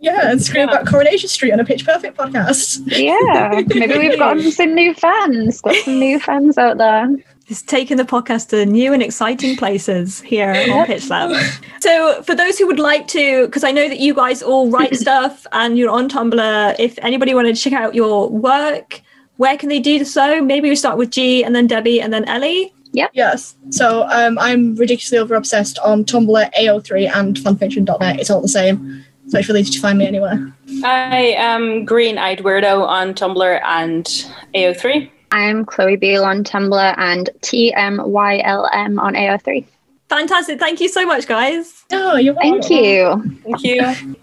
Yeah, and scream Yeah. about Coronation Street on a Pitch Perfect podcast. Yeah, maybe we've [laughs] gotten some new fans. Got some new fans out there. It's taken the podcast to new and exciting places here [laughs] on Pitch Slapped. So, for those who would like to, because I know that you guys all write [laughs] stuff and you're on Tumblr, if anybody wanted to check out your work, where can they do so? Maybe we start with G and then Debbie and then Ellie. Yeah. Yes. So um, I'm ridiculously over obsessed on Tumblr, AO3, and fanfiction.net. It's all the same. So it's really easy to find me anywhere. I am Green Eyed Weirdo on Tumblr and AO3. I'm Chloe Beale on Tumblr and TMYLM on AO3. Fantastic. Thank you so much, guys. Oh, you're welcome. Thank you. Thank you.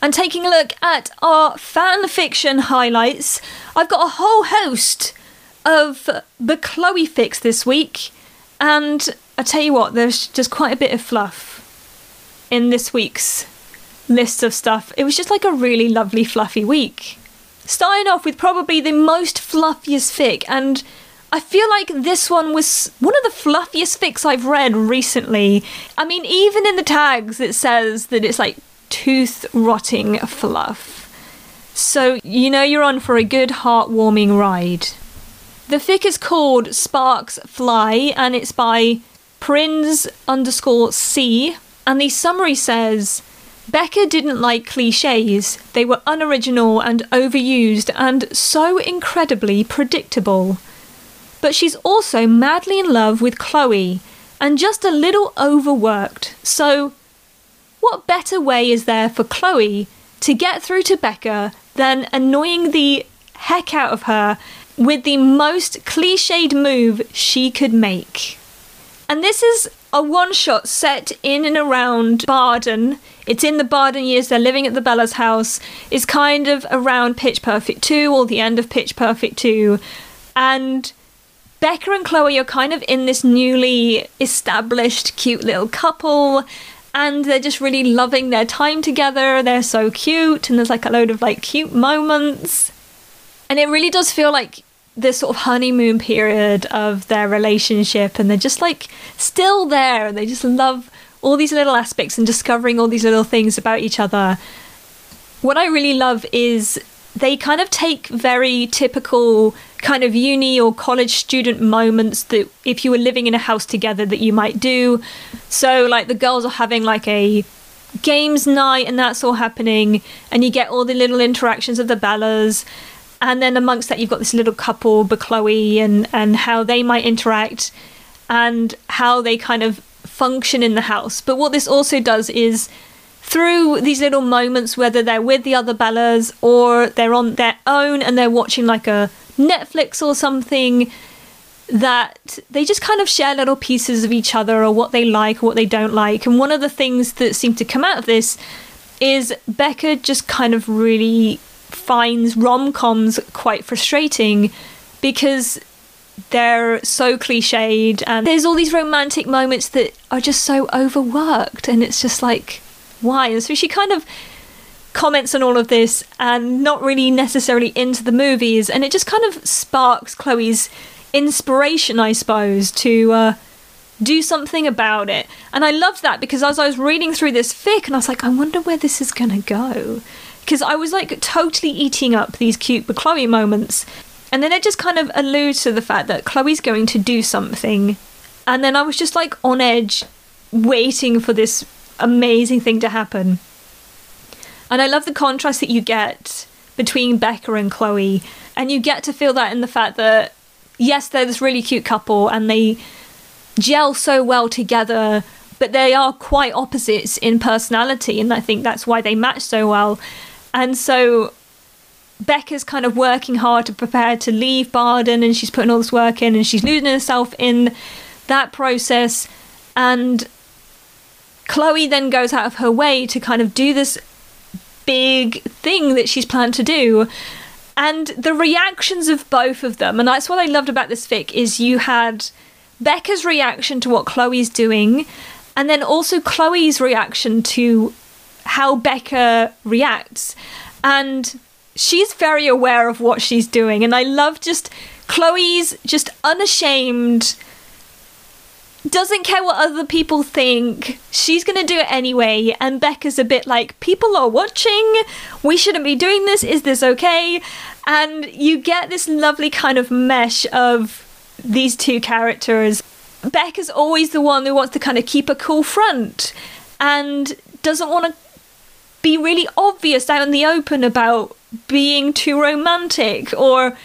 And taking a look at our fan fiction highlights, I've got a whole host of the Chloe fics this week. And I tell you what, there's just quite a bit of fluff in this week's list of stuff. It was just like a really lovely, fluffy week. Starting off with probably the most fluffiest fic, and I feel like this one was one of the fluffiest fics I've read recently. I mean, even in the tags, it says that it's like tooth rotting fluff. So, you know, you're on for a good, heartwarming ride. The fic is called Sparks Fly, and it's by Prince underscore C. And the summary says Beca didn't like cliches, they were unoriginal and overused and so incredibly predictable. But she's also madly in love with Chloe and just a little overworked. So, what better way is there for Chloe to get through to Beca than annoying the heck out of her with the most cliched move she could make? And this is a one shot set in and around Barden. It's in the Barden years, they're living at the Bella's house. It's kind of around Pitch Perfect 2 or the end of Pitch Perfect 2. And Beca and Chloe are kind of in this newly established cute little couple. And they're just really loving their time together. They're so cute, and there's like a load of like cute moments. And it really does feel like this sort of honeymoon period of their relationship and they're just like still there and they just love all these little aspects and discovering all these little things about each other what i really love is they kind of take very typical kind of uni or college student moments that if you were living in a house together that you might do so like the girls are having like a games night and that's all happening, and you get all the little interactions of the Bellas. And then amongst that, you've got this little couple, Chloe, and, and how they might interact and how they kind of function in the house. But what this also does is through these little moments, whether they're with the other Bellas or they're on their own and they're watching like a Netflix or something, that they just kind of share little pieces of each other or what they like or what they don't like. And one of the things that seem to come out of this is Beca just kind of really finds rom coms quite frustrating because they're so cliched and there's all these romantic moments that are just so overworked and it's just like why? And so she kind of comments on all of this and not really necessarily into the movies and it just kind of sparks chloe's inspiration i suppose to uh, do something about it. And i loved that because as i was reading through this fic and i was like i wonder where this is going to go because i was like totally eating up these cute Bechloe moments and then it just kind of alludes to the fact that Chloe's going to do something. And then I was just like on edge, waiting for this amazing thing to happen. And I love the contrast that you get between Beca and Chloe. And you get to feel that in the fact that, yes, they're this really cute couple and they gel so well together, but they are quite opposites in personality. And I think that's why they match so well. And so Beca's kind of working hard to prepare to leave Barden and she's putting all this work in and she's losing herself in that process. And Chloe then goes out of her way to kind of do this big thing that she's planned to do. And the reactions of both of them, and that's what I loved about this fic, is you had Beca's reaction to what Chloe's doing, and then also Chloe's reaction to how Beca reacts. And she's very aware of what she's doing. And i love just chloe's just unashamed doesn't care what other people think. She's going to do it anyway. And Beca's a bit like people are watching. We shouldn't be doing this. Is this okay? And you get this lovely kind of mesh of these two characters. Beca's always the one who wants to kind of keep a cool front and doesn't want to be really obvious out in the open about being too romantic or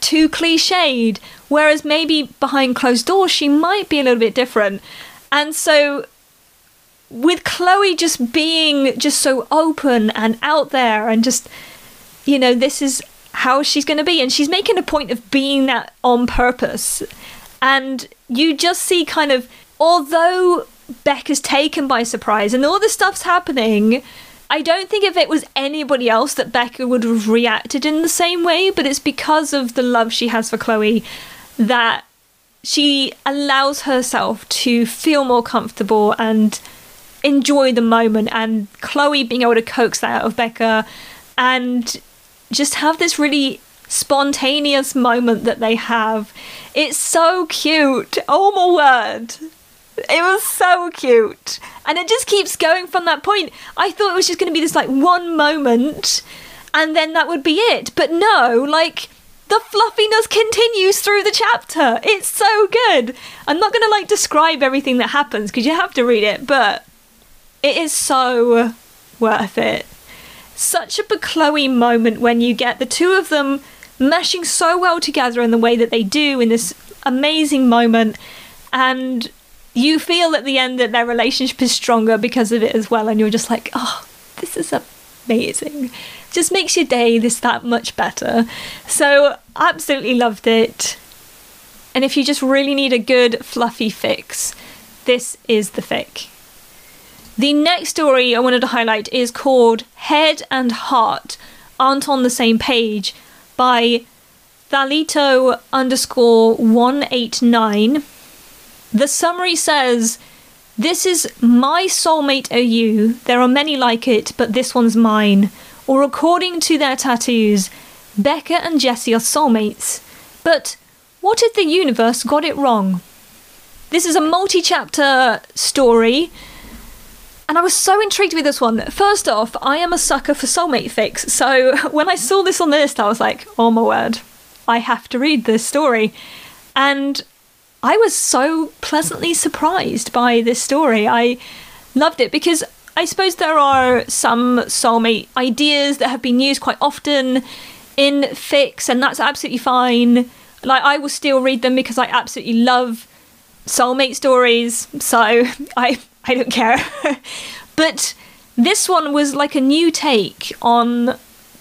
too cliched. Whereas maybe behind closed doors, she might be a little bit different. And so, with Chloe just being just so open and out there, and just, you know, this is how she's going to be. And she's making a point of being that on purpose. And you just see kind of, although Beck is taken by surprise and all this stuff's happening, I don't think if it was anybody else that Beca would have reacted in the same way, but it's because of the love she has for Chloe that she allows herself to feel more comfortable and enjoy the moment and Chloe being able to coax that out of Beca and just have this really spontaneous moment that they have. It's so cute. Oh my word. It was so cute. And it just keeps going from that point. I thought it was just going to be this like one moment and then that would be it. But no, like the fluffiness continues through the chapter. It's so good. I'm not going to like describe everything that happens because you have to read it, but it is so worth it. Such a Chloe moment when you get the two of them meshing so well together in the way that they do in this amazing moment and you feel at the end that their relationship is stronger because of it as well, and you're just like, oh, this is amazing. Just makes your day this that much better. So, absolutely loved it. And if you just really need a good fluffy fix, this is the fic. The next story I wanted to highlight is called Head and Heart Aren't on the Same Page by Thalito underscore 189 the summary says, This is my soulmate AU. There are many like it, but this one's mine. Or according to their tattoos, Beca and Jesse are soulmates. But what if the universe got it wrong? This is a multi chapter story. And I was so intrigued with this one. First off, I am a sucker for soulmate fics. So [laughs] when I saw this on the list, I was like, oh my word, I have to read this story. And I was so pleasantly surprised by this story. I loved it because I suppose there are some soulmate ideas that have been used quite often in fics, and that's absolutely fine. Like, I will still read them because I absolutely love soulmate stories, so [laughs] I I don't care. [laughs] but this one was like a new take on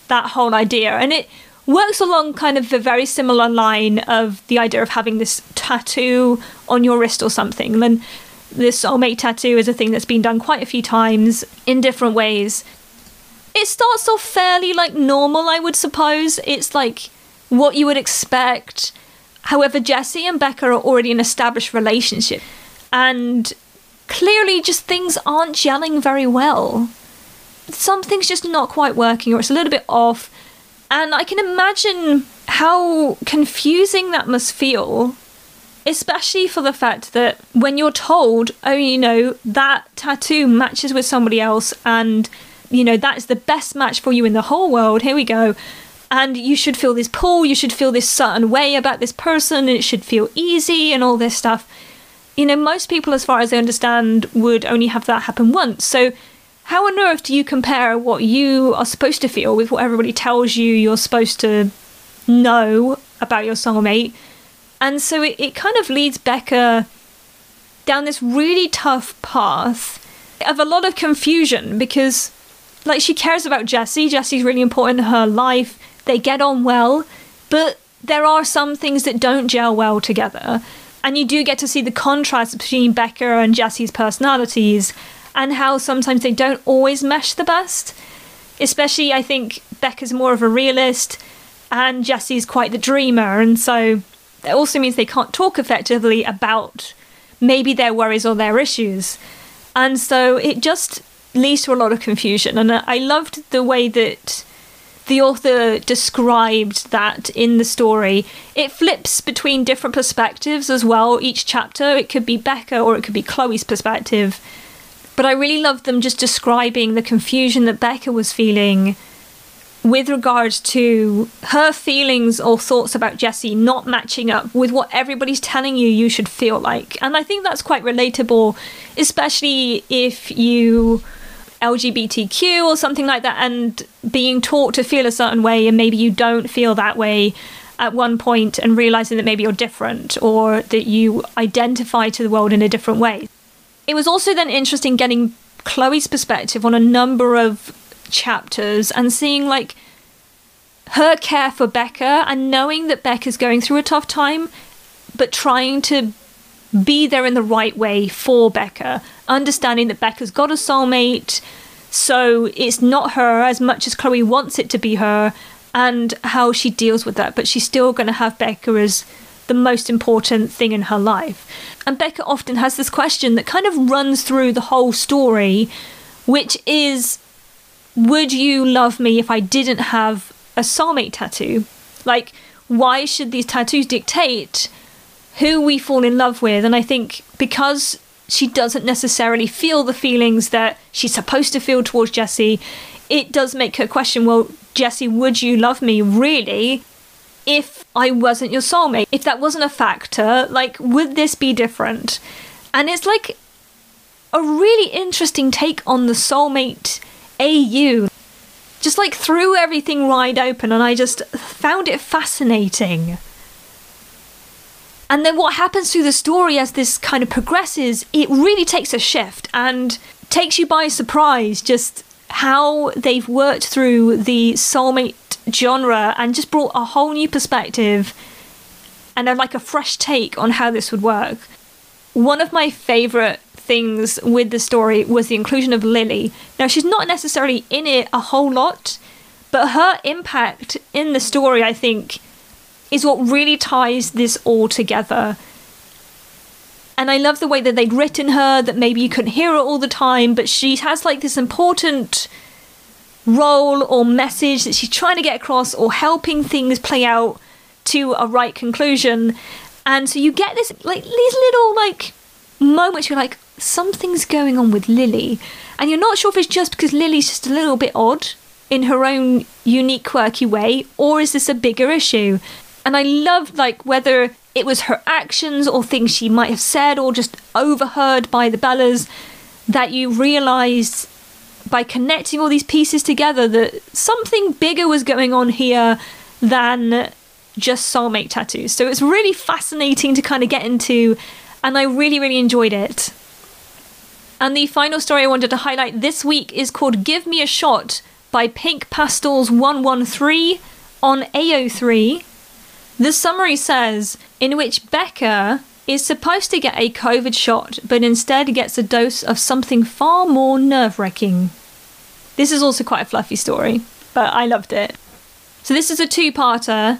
that whole idea, and it works along kind of a very similar line of the idea of having this tattoo on your wrist or something. Then this soulmate tattoo is a thing that's been done quite a few times in different ways. It starts off fairly like normal, I would suppose. It's like what you would expect. However, Jesse and Beca are already an established relationship. And clearly, just things aren't gelling very well. Something's just not quite working, or it's a little bit off. And I can imagine how confusing that must feel especially for the fact that when you're told, oh, you know, that tattoo matches with somebody else and, you know, that is the best match for you in the whole world, here we go. And you should feel this pull, you should feel this certain way about this person, and it should feel easy and all this stuff. You know, most people, as far as I understand, would only have that happen once. So, how on earth do you compare what you are supposed to feel with what everybody tells you you're supposed to know about your soulmate? And so it, it kind of leads Beca down this really tough path of a lot of confusion because, like, she cares about Jesse. Jesse's really important in her life. They get on well, but there are some things that don't gel well together. And you do get to see the contrast between Beca and Jesse's personalities and how sometimes they don't always mesh the best. Especially, I think Beca's more of a realist and Jesse's quite the dreamer. And so that also means they can't talk effectively about maybe their worries or their issues. And so it just leads to a lot of confusion. And I loved the way that the author described that in the story. It flips between different perspectives as well. Each chapter, it could be Beca or it could be Chloe's perspective. But I really loved them just describing the confusion that Beca was feeling with regards to her feelings or thoughts about Jesse not matching up with what everybody's telling you you should feel like. And I think that's quite relatable, especially if you LGBTQ or something like that and being taught to feel a certain way and maybe you don't feel that way at one point and realizing that maybe you're different or that you identify to the world in a different way. It was also then interesting getting Chloe's perspective on a number of chapters and seeing like her care for Beca and knowing that Beca's going through a tough time, but trying to be there in the right way for Beca, understanding that Beca's got a soulmate, so it's not her as much as Chloe wants it to be her, and how she deals with that, but she's still going to have Beca as the most important thing in her life. And Beca often has this question that kind of runs through the whole story, which is would you love me if I didn't have a soulmate tattoo? Like, why should these tattoos dictate who we fall in love with? And I think because she doesn't necessarily feel the feelings that she's supposed to feel towards Jesse, it does make her question well, Jesse, would you love me really if I wasn't your soulmate? If that wasn't a factor, like, would this be different? And it's like a really interesting take on the soulmate AU just like threw everything wide open and I just found it fascinating. And then what happens through the story as this kind of progresses, it really takes a shift and takes you by surprise just how they've worked through the soulmate genre and just brought a whole new perspective and a, like a fresh take on how this would work. One of my favorite things with the story was the inclusion of Lily. Now, she's not necessarily in it a whole lot, but her impact in the story, I think, is what really ties this all together. And I love the way that they'd written her, that maybe you couldn't hear her all the time, but she has like this important role or message that she's trying to get across or helping things play out to a right conclusion. And so you get this like these little like moments you're like, something's going on with Lily. And you're not sure if it's just because Lily's just a little bit odd in her own unique, quirky way, or is this a bigger issue? And I love, like, whether it was her actions or things she might have said or just overheard by the Bellas that you realised by connecting all these pieces together that something bigger was going on here than just soulmate tattoos. So it's really fascinating to kind of get into, and I really, really enjoyed it. And the final story I wanted to highlight this week is called Give Me a Shot by Pink Pastels 113 on AO3. The summary says, in which Beca is supposed to get a COVID shot, but instead gets a dose of something far more nerve wracking. This is also quite a fluffy story, but I loved it. So, this is a two parter.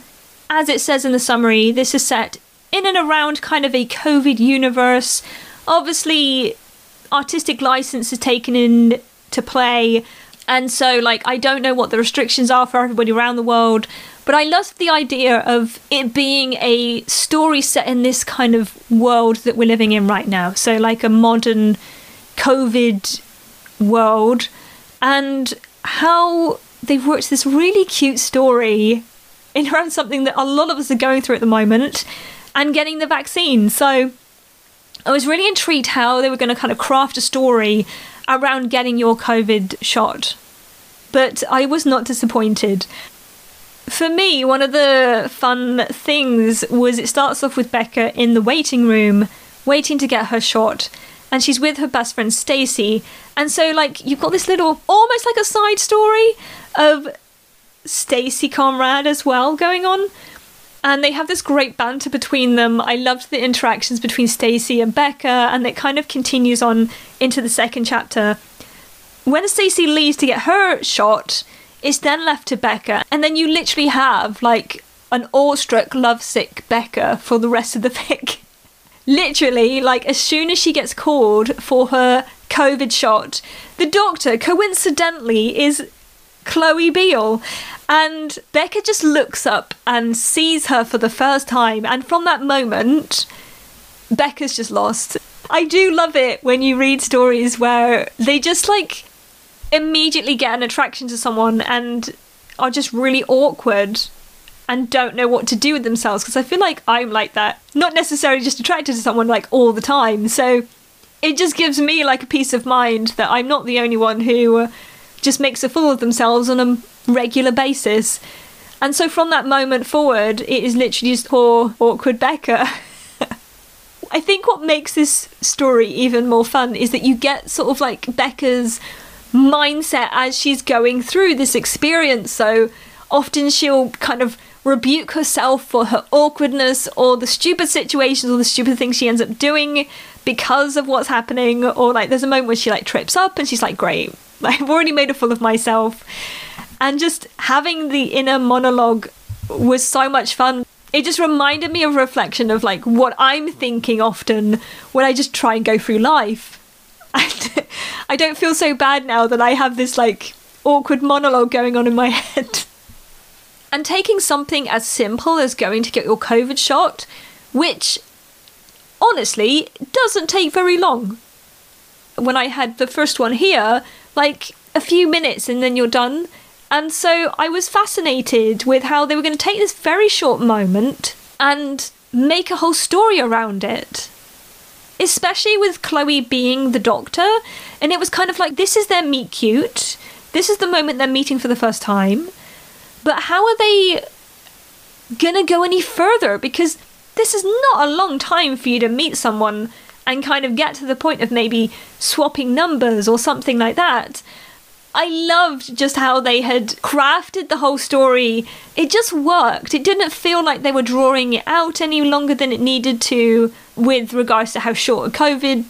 As it says in the summary, this is set in and around kind of a COVID universe. Obviously, artistic license is taken into play. And so, like, I don't know what the restrictions are for everybody around the world, but I love the idea of it being a story set in this kind of world that we're living in right now. So, like, a modern COVID world, and how they've worked this really cute story in around something that a lot of us are going through at the moment and getting the vaccine. So, I was really intrigued how they were going to kind of craft a story around getting your COVID shot. But I was not disappointed. For me, one of the fun things was it starts off with Beca in the waiting room, waiting to get her shot, and she's with her best friend Stacie. And so, like, you've got this little, almost like a side story of Stacie Conrad as well going on and they have this great banter between them. I loved the interactions between Stacie and Beca, and it kind of continues on into the second chapter. When Stacie leaves to get her shot, it's then left to Beca, and then you literally have like an awestruck, lovesick Beca for the rest of the [laughs] fic. Literally, like as soon as she gets called for her COVID shot, the doctor coincidentally is Chloe Beale. And Beca just looks up and sees her for the first time. And from that moment, Beca's just lost. I do love it when you read stories where they just like immediately get an attraction to someone and are just really awkward and don't know what to do with themselves because I feel like I'm like that. Not necessarily just attracted to someone like all the time. So it just gives me like a peace of mind that I'm not the only one who just makes a fool of themselves on a regular basis. And so from that moment forward, it is literally just poor, awkward Beca. [laughs] I think what makes this story even more fun is that you get sort of like Beca's mindset as she's going through this experience. So often she'll kind of rebuke herself for her awkwardness or the stupid situations or the stupid things she ends up doing because of what's happening. Or like there's a moment where she like trips up and she's like, great, [laughs] I've already made a fool of myself and just having the inner monologue was so much fun. It just reminded me of reflection of like what I'm thinking often when I just try and go through life. [laughs] I don't feel so bad now that I have this like awkward monologue going on in my [laughs] head. And taking something as simple as going to get your COVID shot, which honestly doesn't take very long. When I had the first one here, like a few minutes and then you're done. And so I was fascinated with how they were going to take this very short moment and make a whole story around it. Especially with Chloe being the doctor. And it was kind of like this is their meet cute. This is the moment they're meeting for the first time. But how are they to go any further? Because this is not a long time for you to meet someone and kind of get to the point of maybe swapping numbers or something like that. I loved just how they had crafted the whole story. It just worked. It didn't feel like they were drawing it out any longer than it needed to with regards to how short a COVID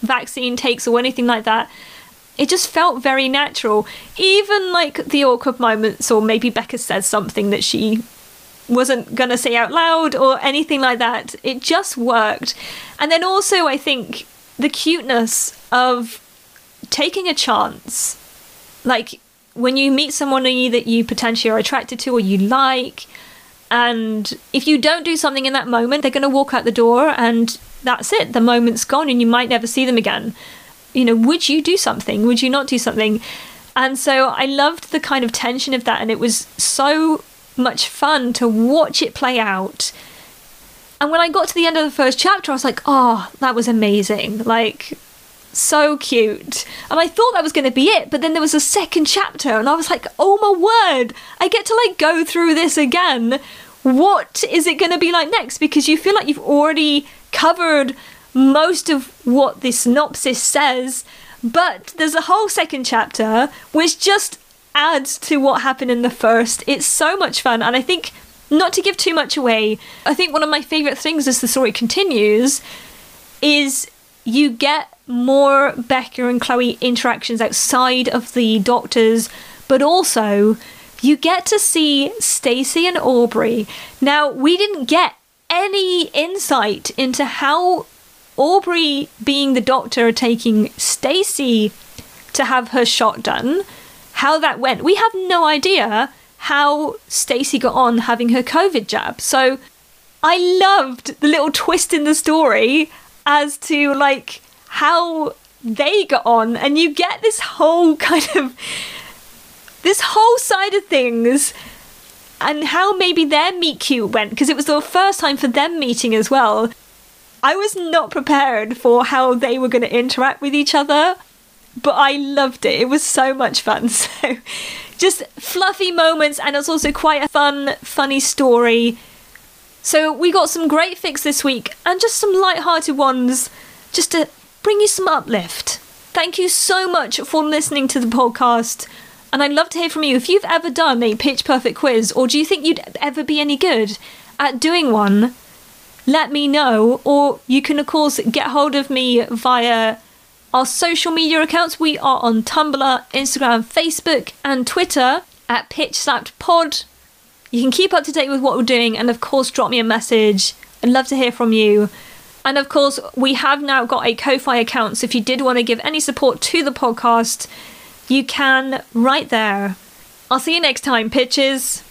vaccine takes or anything like that. It just felt very natural. Even like the awkward moments, or maybe Beca says something that she wasn't going to say out loud or anything like that. It just worked. And then also, I think the cuteness of taking a chance like when you meet someone that you potentially are attracted to or you like and if you don't do something in that moment they're going to walk out the door and that's it the moment's gone and you might never see them again you know would you do something would you not do something and so i loved the kind of tension of that and it was so much fun to watch it play out and when i got to the end of the first chapter i was like oh that was amazing like so cute. And I thought that was going to be it, but then there was a second chapter, and I was like, oh my word, I get to like go through this again. What is it going to be like next? Because you feel like you've already covered most of what the synopsis says, but there's a whole second chapter which just adds to what happened in the first. It's so much fun, and I think not to give too much away, I think one of my favourite things as the story continues is you get more Beca and Chloe interactions outside of the doctors, but also you get to see Stacie and Aubrey. Now, we didn't get any insight into how Aubrey being the doctor taking Stacie to have her shot done, how that went. We have no idea how Stacie got on having her COVID jab. So I loved the little twist in the story as to like how they got on and you get this whole [laughs] kind of this whole side of things and how maybe their meet cute went because it was the first time for them meeting as well. I was not prepared for how they were going to interact with each other, but I loved it. It was so much fun. [laughs] So just fluffy moments and it's also quite a fun, funny story. So we got some great fics this week and just some light-hearted ones just to bring you some uplift. Thank you so much for listening to the podcast. And I'd love to hear from you if you've ever done a pitch perfect quiz or do you think you'd ever be any good at doing one? Let me know, or you can, of course, get hold of me via our social media accounts. We are on Tumblr, Instagram, Facebook, and Twitter at Pitch Slapped Pod. You can keep up to date with what we're doing, and of course, drop me a message. I'd love to hear from you. And of course, we have now got a Ko-Fi account, so if you did want to give any support to the podcast, you can right there. I'll see you next time, pitches.